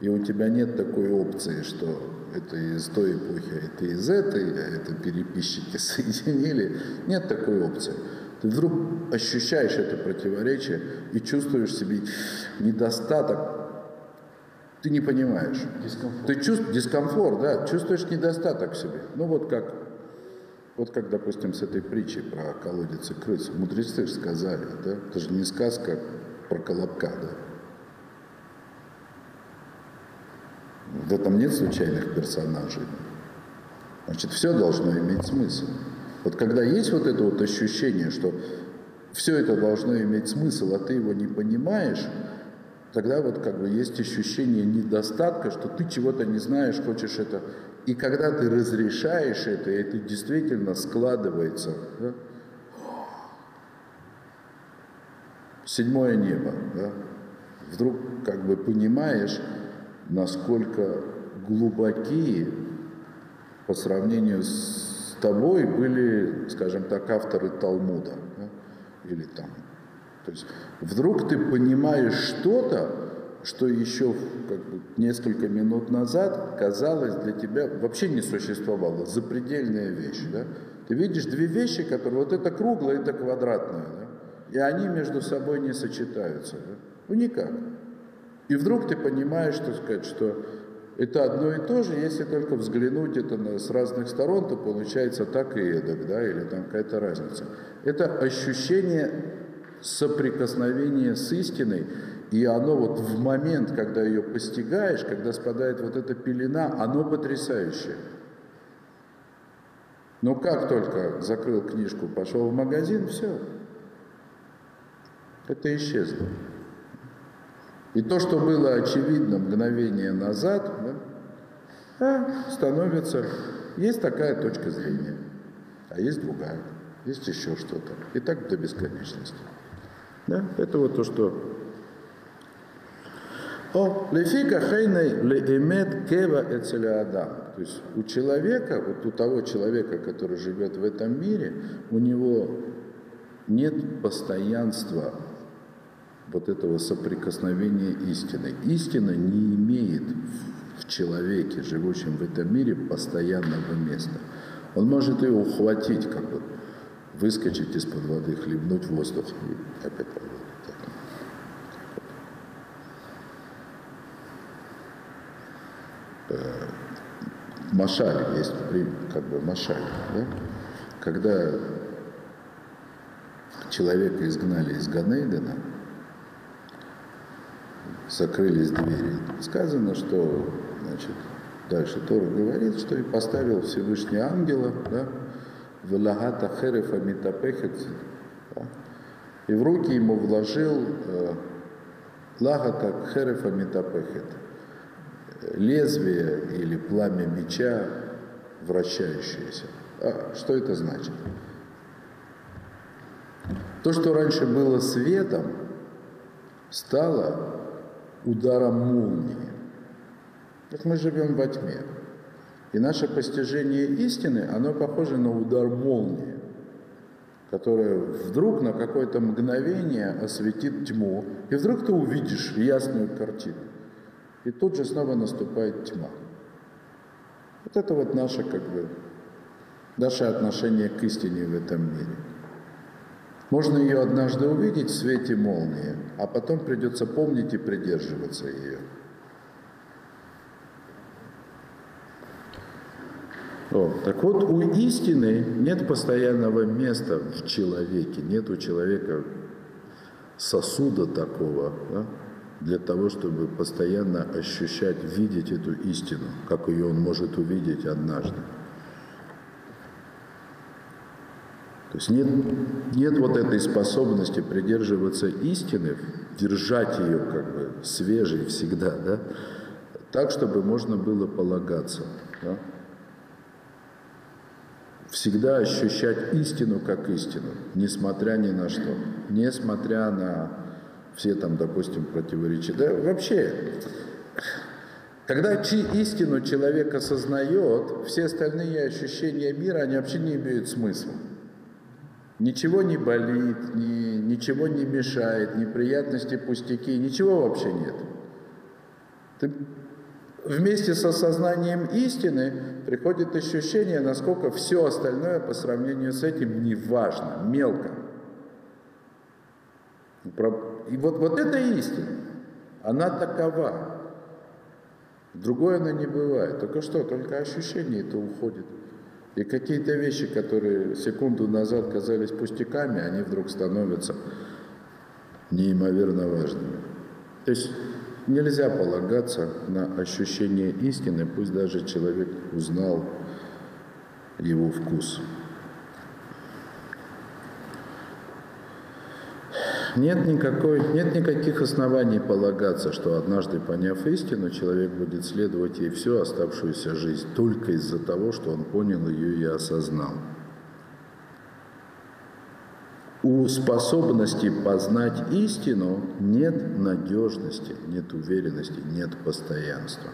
и у тебя нет такой опции, что это из той эпохи, а это из этой, а это переписчики соединили. Нет такой опции. Ты вдруг ощущаешь это противоречие и чувствуешь себе недостаток Ты не понимаешь. Дискомфорт. Ты чувствуешь дискомфорт, да, чувствуешь недостаток в себе. Ну вот как, вот как, допустим, с этой притчей про колодец и крыс. Мудрецы же сказали, да, это же не сказка про колобка, да. В этом нет случайных персонажей. Значит, все должно иметь смысл. Вот когда есть вот это вот ощущение, что все это должно иметь смысл, а ты его не понимаешь, тогда вот как бы есть ощущение недостатка, что ты чего-то не знаешь, хочешь это. И когда ты разрешаешь это, это действительно складывается, да? седьмое небо, да? вдруг как бы понимаешь, насколько глубокие по сравнению с тобой были, скажем так, авторы Талмуда. Да? Или там. То есть вдруг ты понимаешь что-то, что еще как бы, несколько минут назад казалось для тебя вообще не существовало, запредельная вещь. Да? Ты видишь две вещи, которые вот это круглое, это квадратное, да? и они между собой не сочетаются. Да? Ну никак. И вдруг ты понимаешь, так сказать, что это одно и то же, если только взглянуть это на, с разных сторон, то получается так и эдак, да, или там какая-то разница. Это ощущение соприкосновения с истиной, и оно вот в момент, когда ее постигаешь, когда спадает вот эта пелена, оно потрясающее. Но как только закрыл книжку, пошел в магазин, все, это исчезло. И то, что было очевидно мгновение назад, да, а, становится, есть такая точка зрения, а есть другая, есть еще что-то. И так до бесконечности. Да? Это вот то, что о, лефика хейной леэмет кева эцелеадам. То есть у человека, вот у того человека, который живет в этом мире, у него нет постоянства вот этого соприкосновения истины. Истина не имеет в человеке, живущем в этом мире, постоянного места. Он может ее ухватить, как бы выскочить из-под воды, хлебнуть воздух и опять э, Машаль есть, как бы Машаль, да? когда человека изгнали из Ганейдена, закрылись двери. Сказано, что, значит, дальше Тора говорит, что и поставил Всевышний ангела, да, в лагата херефа митапехет, да, и в руки ему вложил э, лагата херефа митапехет, лезвие или пламя меча, вращающееся. А что это значит? То, что раньше было светом, стало ударом молнии. Так мы живем во тьме. И наше постижение истины, оно похоже на удар молнии, которая вдруг на какое-то мгновение осветит тьму, и вдруг ты увидишь ясную картину. И тут же снова наступает тьма. Вот это вот наше, как бы, наше отношение к истине в этом мире. Можно ее однажды увидеть в свете молнии, а потом придется помнить и придерживаться ее. О, так вот, у истины нет постоянного места в человеке, нет у человека сосуда такого, да, для того, чтобы постоянно ощущать, видеть эту истину, как ее он может увидеть однажды. То есть нет, нет вот этой способности придерживаться истины, держать ее как бы свежей всегда, да, так, чтобы можно было полагаться. Да? Всегда ощущать истину как истину, несмотря ни на что, несмотря на все там, допустим, противоречия. Да вообще, когда истину человек осознает, все остальные ощущения мира, они вообще не имеют смысла. Ничего не болит, ни, ничего не мешает, неприятности, пустяки, ничего вообще нет. Ты вместе с осознанием истины приходит ощущение, насколько все остальное по сравнению с этим не важно, мелко. И вот, вот эта истина, она такова. Другое оно не бывает. Только что, только ощущение это уходит. И какие-то вещи, которые секунду назад казались пустяками, они вдруг становятся неимоверно важными. То есть нельзя полагаться на ощущение истины, пусть даже человек узнал его вкус. Нет, никакой, нет никаких оснований полагаться, что однажды поняв истину, человек будет следовать ей всю оставшуюся жизнь только из-за того, что он понял ее и осознал. У способности познать истину нет надежности, нет уверенности, нет постоянства.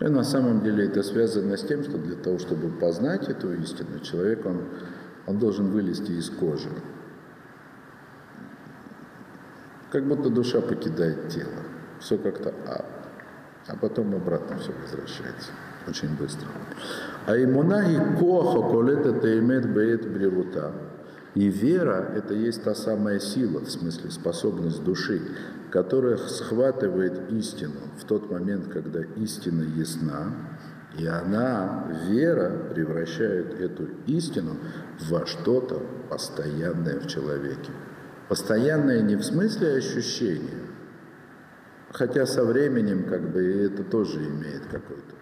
И на самом деле это связано с тем, что для того, чтобы познать эту истину, человек, он, он должен вылезти из кожи. Как будто душа покидает тело. Все как-то а, а потом обратно все возвращается. Очень быстро. А имунаги коха колета теймет беет брерута. И вера – это есть та самая сила, в смысле способность души, которая схватывает истину в тот момент, когда истина ясна, и она, вера, превращает эту истину во что-то постоянное в человеке. Постоянное не в смысле ощущения, хотя со временем как бы это тоже имеет какой-то.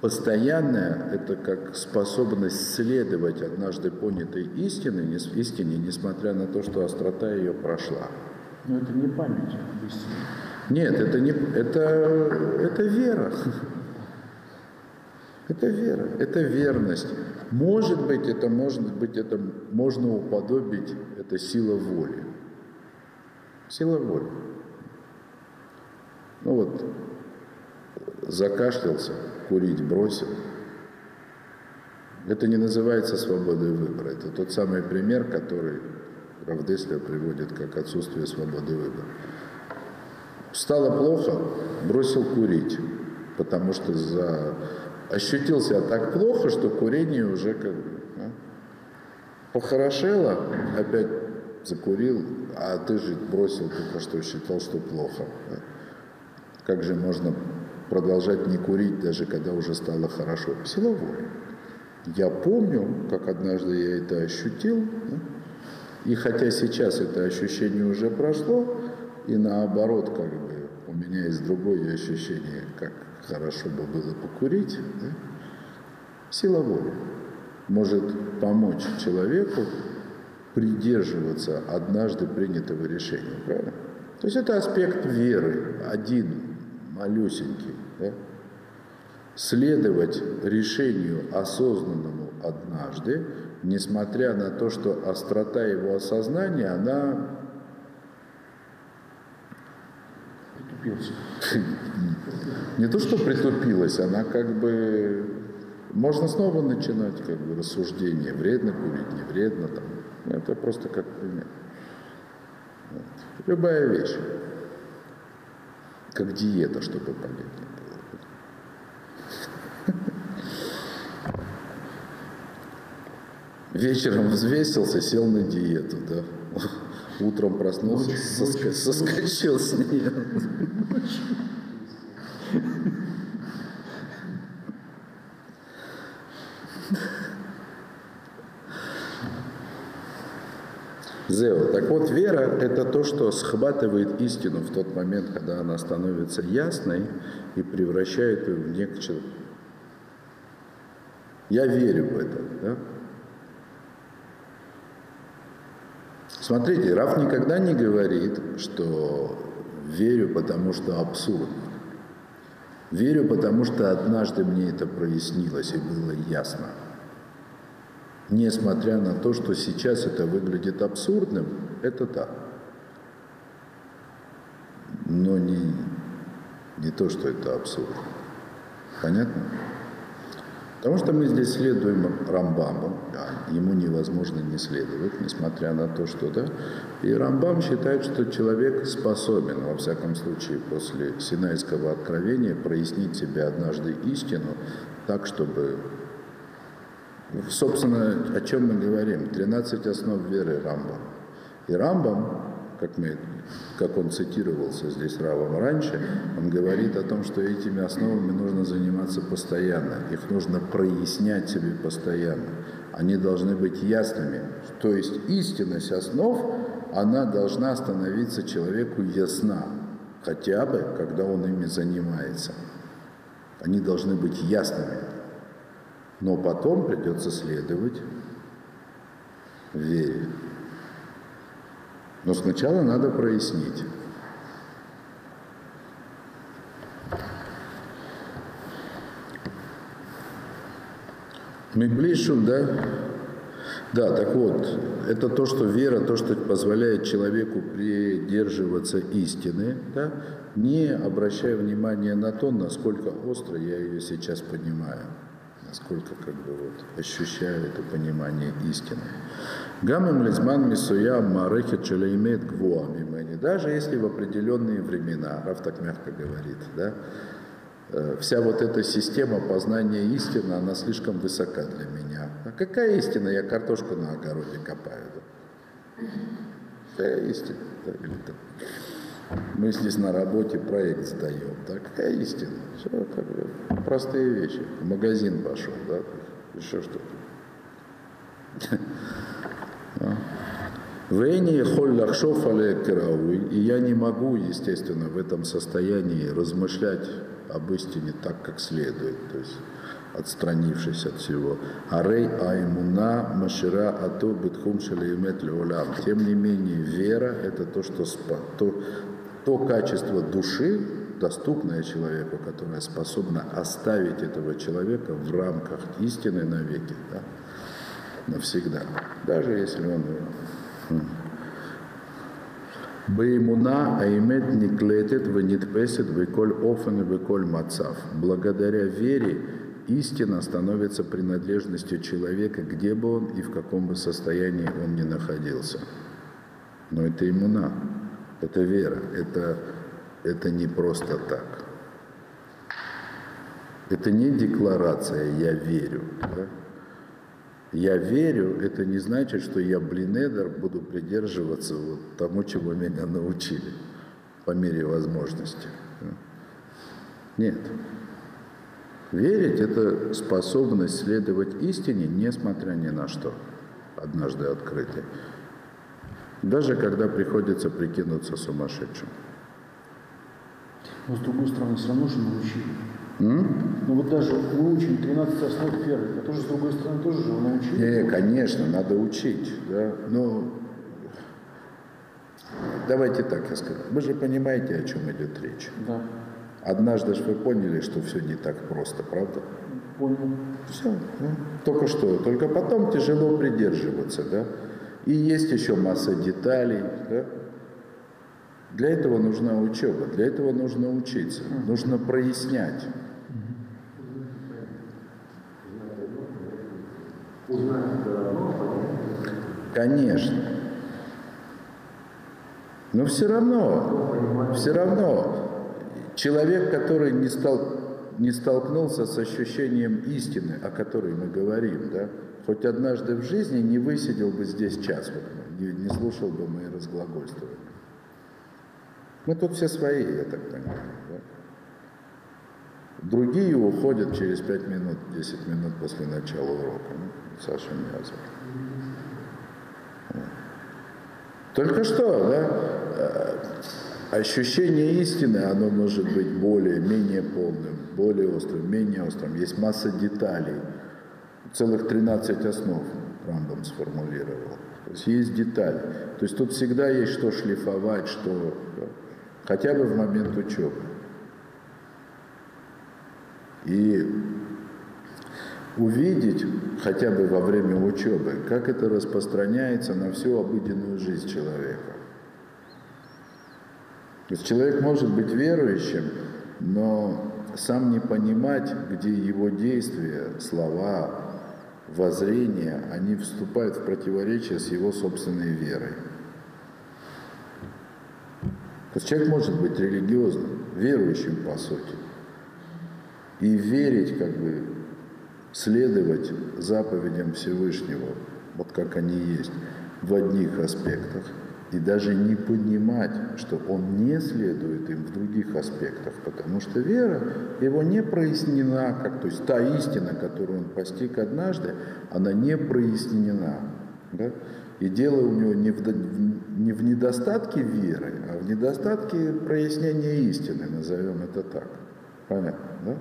Постоянное – это как способность следовать однажды понятой истине, истине, несмотря на то, что острота ее прошла. Но это не память об истине. Нет, это, не, это, это вера. Это вера, это верность. Может быть, это может быть, это можно уподобить, это сила воли. Сила воли. Ну вот, закашлялся, курить бросил. Это не называется свободой выбора. Это тот самый пример, который Равдеслер приводит как отсутствие свободы выбора. Стало плохо, бросил курить, потому что за ощутил себя так плохо, что курение уже как бы да, похорошело, опять закурил, а ты же бросил только что считал, что плохо. Да. Как же можно продолжать не курить, даже когда уже стало хорошо? Сила воли. Я помню, как однажды я это ощутил, да, и хотя сейчас это ощущение уже прошло, и наоборот, как бы у меня есть другое ощущение, как хорошо бы было покурить, да? сила воли может помочь человеку придерживаться однажды принятого решения, правильно? То есть это аспект веры, один, малюсенький, да? следовать решению осознанному однажды, несмотря на то, что острота его осознания, она. Не то, что притупилась, она как бы... Можно снова начинать как бы рассуждение, вредно курить, не вредно. Там. Это просто как пример. Вот. Любая вещь. Как диета, чтобы полезно было. Вечером взвесился, сел на диету, да. Утром проснулся, соска- соскочил с нее. Зео. Так вот, вера – это то, что схватывает истину в тот момент, когда она становится ясной и превращает ее в некое. Я верю в это. Да? Смотрите, Раф никогда не говорит, что верю, потому что абсурдно. Верю, потому что однажды мне это прояснилось и было ясно. Несмотря на то, что сейчас это выглядит абсурдным, это так. Но не, не то, что это абсурд. Понятно? Потому что мы здесь следуем Рамбаму, а ему невозможно не следовать, несмотря на то, что, да, и Рамбам считает, что человек способен, во всяком случае, после Синайского откровения прояснить себе однажды истину так, чтобы... Собственно, о чем мы говорим? 13 основ веры Рамбам. И Рамбам, как мы как он цитировался здесь Равом раньше, он говорит о том, что этими основами нужно заниматься постоянно, их нужно прояснять себе постоянно. Они должны быть ясными. То есть истинность основ, она должна становиться человеку ясна, хотя бы, когда он ими занимается. Они должны быть ясными. Но потом придется следовать вере. Но сначала надо прояснить. Миблишун, да? Да, так вот, это то, что вера, то, что позволяет человеку придерживаться истины, да, не обращая внимания на то, насколько остро я ее сейчас понимаю, насколько как бы вот ощущаю это понимание истины. Гамам лизман мисуя марехет челеймет гвуамимени. Даже если в определенные времена, Раф так мягко говорит, да, Э, вся вот эта система познания истины, она слишком высока для меня. А какая истина? Я картошку на огороде копаю. Да? Какая истина? Да, или там. Мы здесь на работе проект сдаем. Да? Какая истина? Все, как бы, простые вещи. В магазин пошел, да? еще что-то. Вейни холляхшоф и я не могу, естественно, в этом состоянии размышлять об истине так, как следует, то есть отстранившись от всего. Арей аймуна машира ату битхум шалиемет леулам. Тем не менее, вера – это то, что то, то качество души, доступное человеку, которое способно оставить этого человека в рамках истины навеки, да, навсегда, даже если он Беймуна аймет никлетет венитпесет веколь офен и веколь мацав. Благодаря вере истина становится принадлежностью человека, где бы он и в каком бы состоянии он ни находился. Но это иммуна, это вера, это, это не просто так. Это не декларация «я верю». Да? Я верю, это не значит, что я, блинедер, буду придерживаться вот тому, чему меня научили по мере возможности. Нет. Верить – это способность следовать истине, несмотря ни на что, однажды открытой. Даже когда приходится прикинуться сумасшедшим. Но с другой стороны, все равно же научили. М? Ну вот даже мы учим 13 основ веры, а тоже с другой стороны тоже же научили. Не, конечно, надо учить, да, но давайте так я скажу. Вы же понимаете, о чем идет речь. Да. Однажды же вы поняли, что все не так просто, правда? Понял. Все. Ну, только что. Только потом тяжело придерживаться, да. И есть еще масса деталей, да. Для этого нужна учеба, для этого нужно учиться, нужно прояснять. Конечно. Но все равно, все равно, человек, который не, стал, не столкнулся с ощущением истины, о которой мы говорим, да, хоть однажды в жизни не высидел бы здесь час, вот, не, не слушал бы мои разглагольствования. Мы тут все свои, я так понимаю. Да? Другие уходят через 5 минут, 10 минут после начала урока. Ну, Саша Мязов. Только что, да, э, ощущение истины, оно может быть более, менее полным, более острым, менее острым. Есть масса деталей. Целых 13 основ Рамбам сформулировал. То есть есть детали. То есть тут всегда есть что шлифовать, что хотя бы в момент учебы. И увидеть хотя бы во время учебы, как это распространяется на всю обыденную жизнь человека. То есть человек может быть верующим, но сам не понимать, где его действия, слова, воззрения, они вступают в противоречие с его собственной верой. То есть человек может быть религиозным, верующим по сути, и верить как бы следовать заповедям Всевышнего, вот как они есть, в одних аспектах, и даже не понимать, что он не следует им в других аспектах, потому что вера его не прояснена, как, то есть та истина, которую он постиг однажды, она не прояснена. Да? И дело у него не в, не в недостатке веры, а в недостатке прояснения истины, назовем это так. Понятно, да?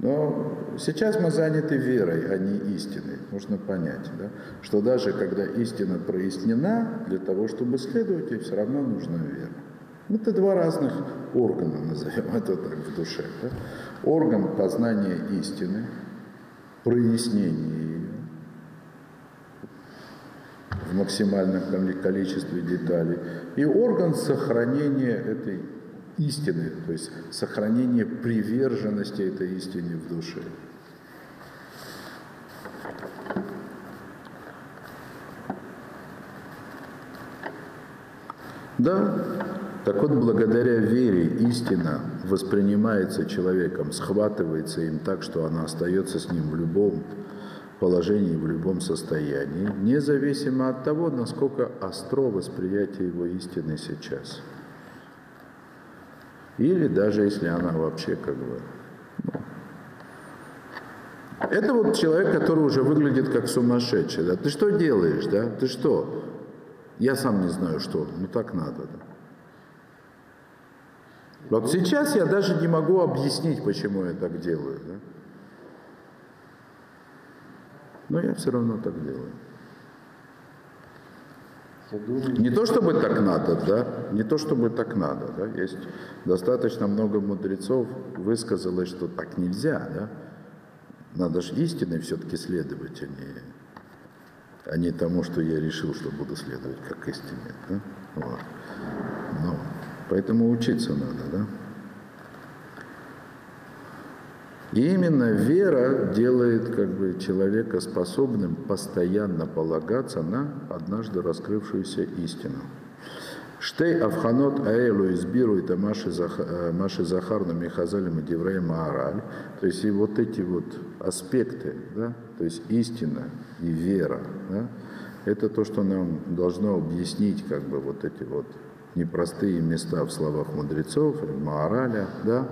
Но сейчас мы заняты верой, а не истиной. Нужно понять, да? что даже когда истина прояснена, для того, чтобы следовать ей, все равно нужна вера. Это два разных органа, назовем это так в душе. Да? Орган познания истины, прояснения ее в максимальном количестве деталей, и орган сохранения этой истины, то есть сохранение приверженности этой истине в душе. Да, так вот, благодаря вере истина воспринимается человеком, схватывается им так, что она остается с ним в любом положении, в любом состоянии, независимо от того, насколько остро восприятие его истины сейчас. Или даже если она вообще как бы... Ну, это вот человек, который уже выглядит как сумасшедший. Да? Ты что делаешь, да? Ты что? Я сам не знаю, что. Ну так надо, да? Вот сейчас я даже не могу объяснить, почему я так делаю. Да? Но я все равно так делаю. Не то чтобы так надо, да, не то чтобы так надо, да, есть достаточно много мудрецов высказалось, что так нельзя, да, надо же истиной все-таки следовать, а не, а не тому, что я решил, что буду следовать как истине, да, вот. Ну, поэтому учиться надо, да. И именно вера делает как бы, человека способным постоянно полагаться на однажды раскрывшуюся истину. Штей Авханот Аэлу Маши, Захар, Маши Захарну Михазалем и Деврей Маараль. То есть и вот эти вот аспекты, да, то есть истина и вера, да, это то, что нам должно объяснить как бы вот эти вот непростые места в словах мудрецов, Маараля, да,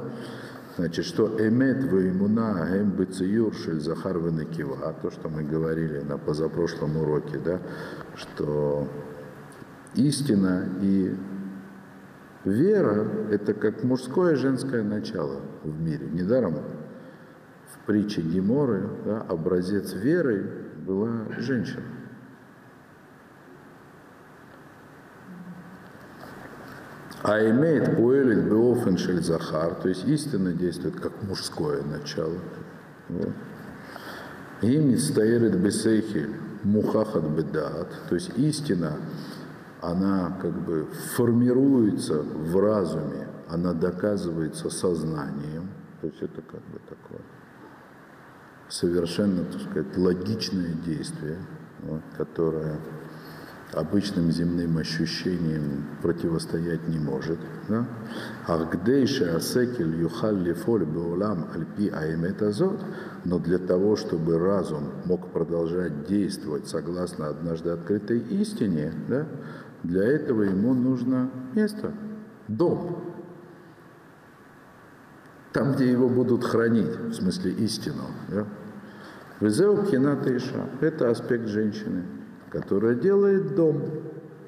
Значит, что эмет веймуна эм быциюр шель захар венекива, то, что мы говорили на позапрошлом уроке, да, что истина и вера – это как мужское и женское начало в мире. Недаром в притче Геморы да, образец веры была женщина. А имеет поэлит беофен шель захар, то есть истина действует как мужское начало. Вот. Им стоит бесейхи мухахат бедат, то есть истина, она как бы формируется в разуме, она доказывается сознанием, то есть это как бы такое совершенно, так сказать, логичное действие, вот, которое обычным земным ощущениям противостоять не может. Да? Агдейша асекель юхал лифоль беулам альпи аэмет но для того, чтобы разум мог продолжать действовать согласно однажды открытой истине, да, для этого ему нужно место, дом. Там, где его будут хранить, в смысле истину. Да? Везеу кината иша. Это аспект женщины которая делает дом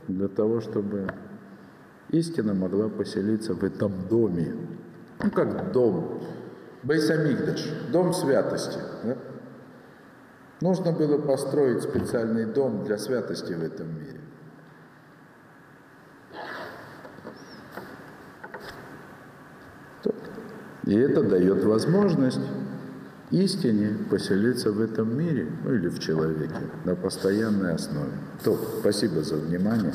для того, чтобы истина могла поселиться в этом доме. Ну, как дом. Бейсамигдаш, дом святости. Да? Нужно было построить специальный дом для святости в этом мире. И это дает возможность истине поселиться в этом мире, ну или в человеке, на постоянной основе. То, спасибо за внимание.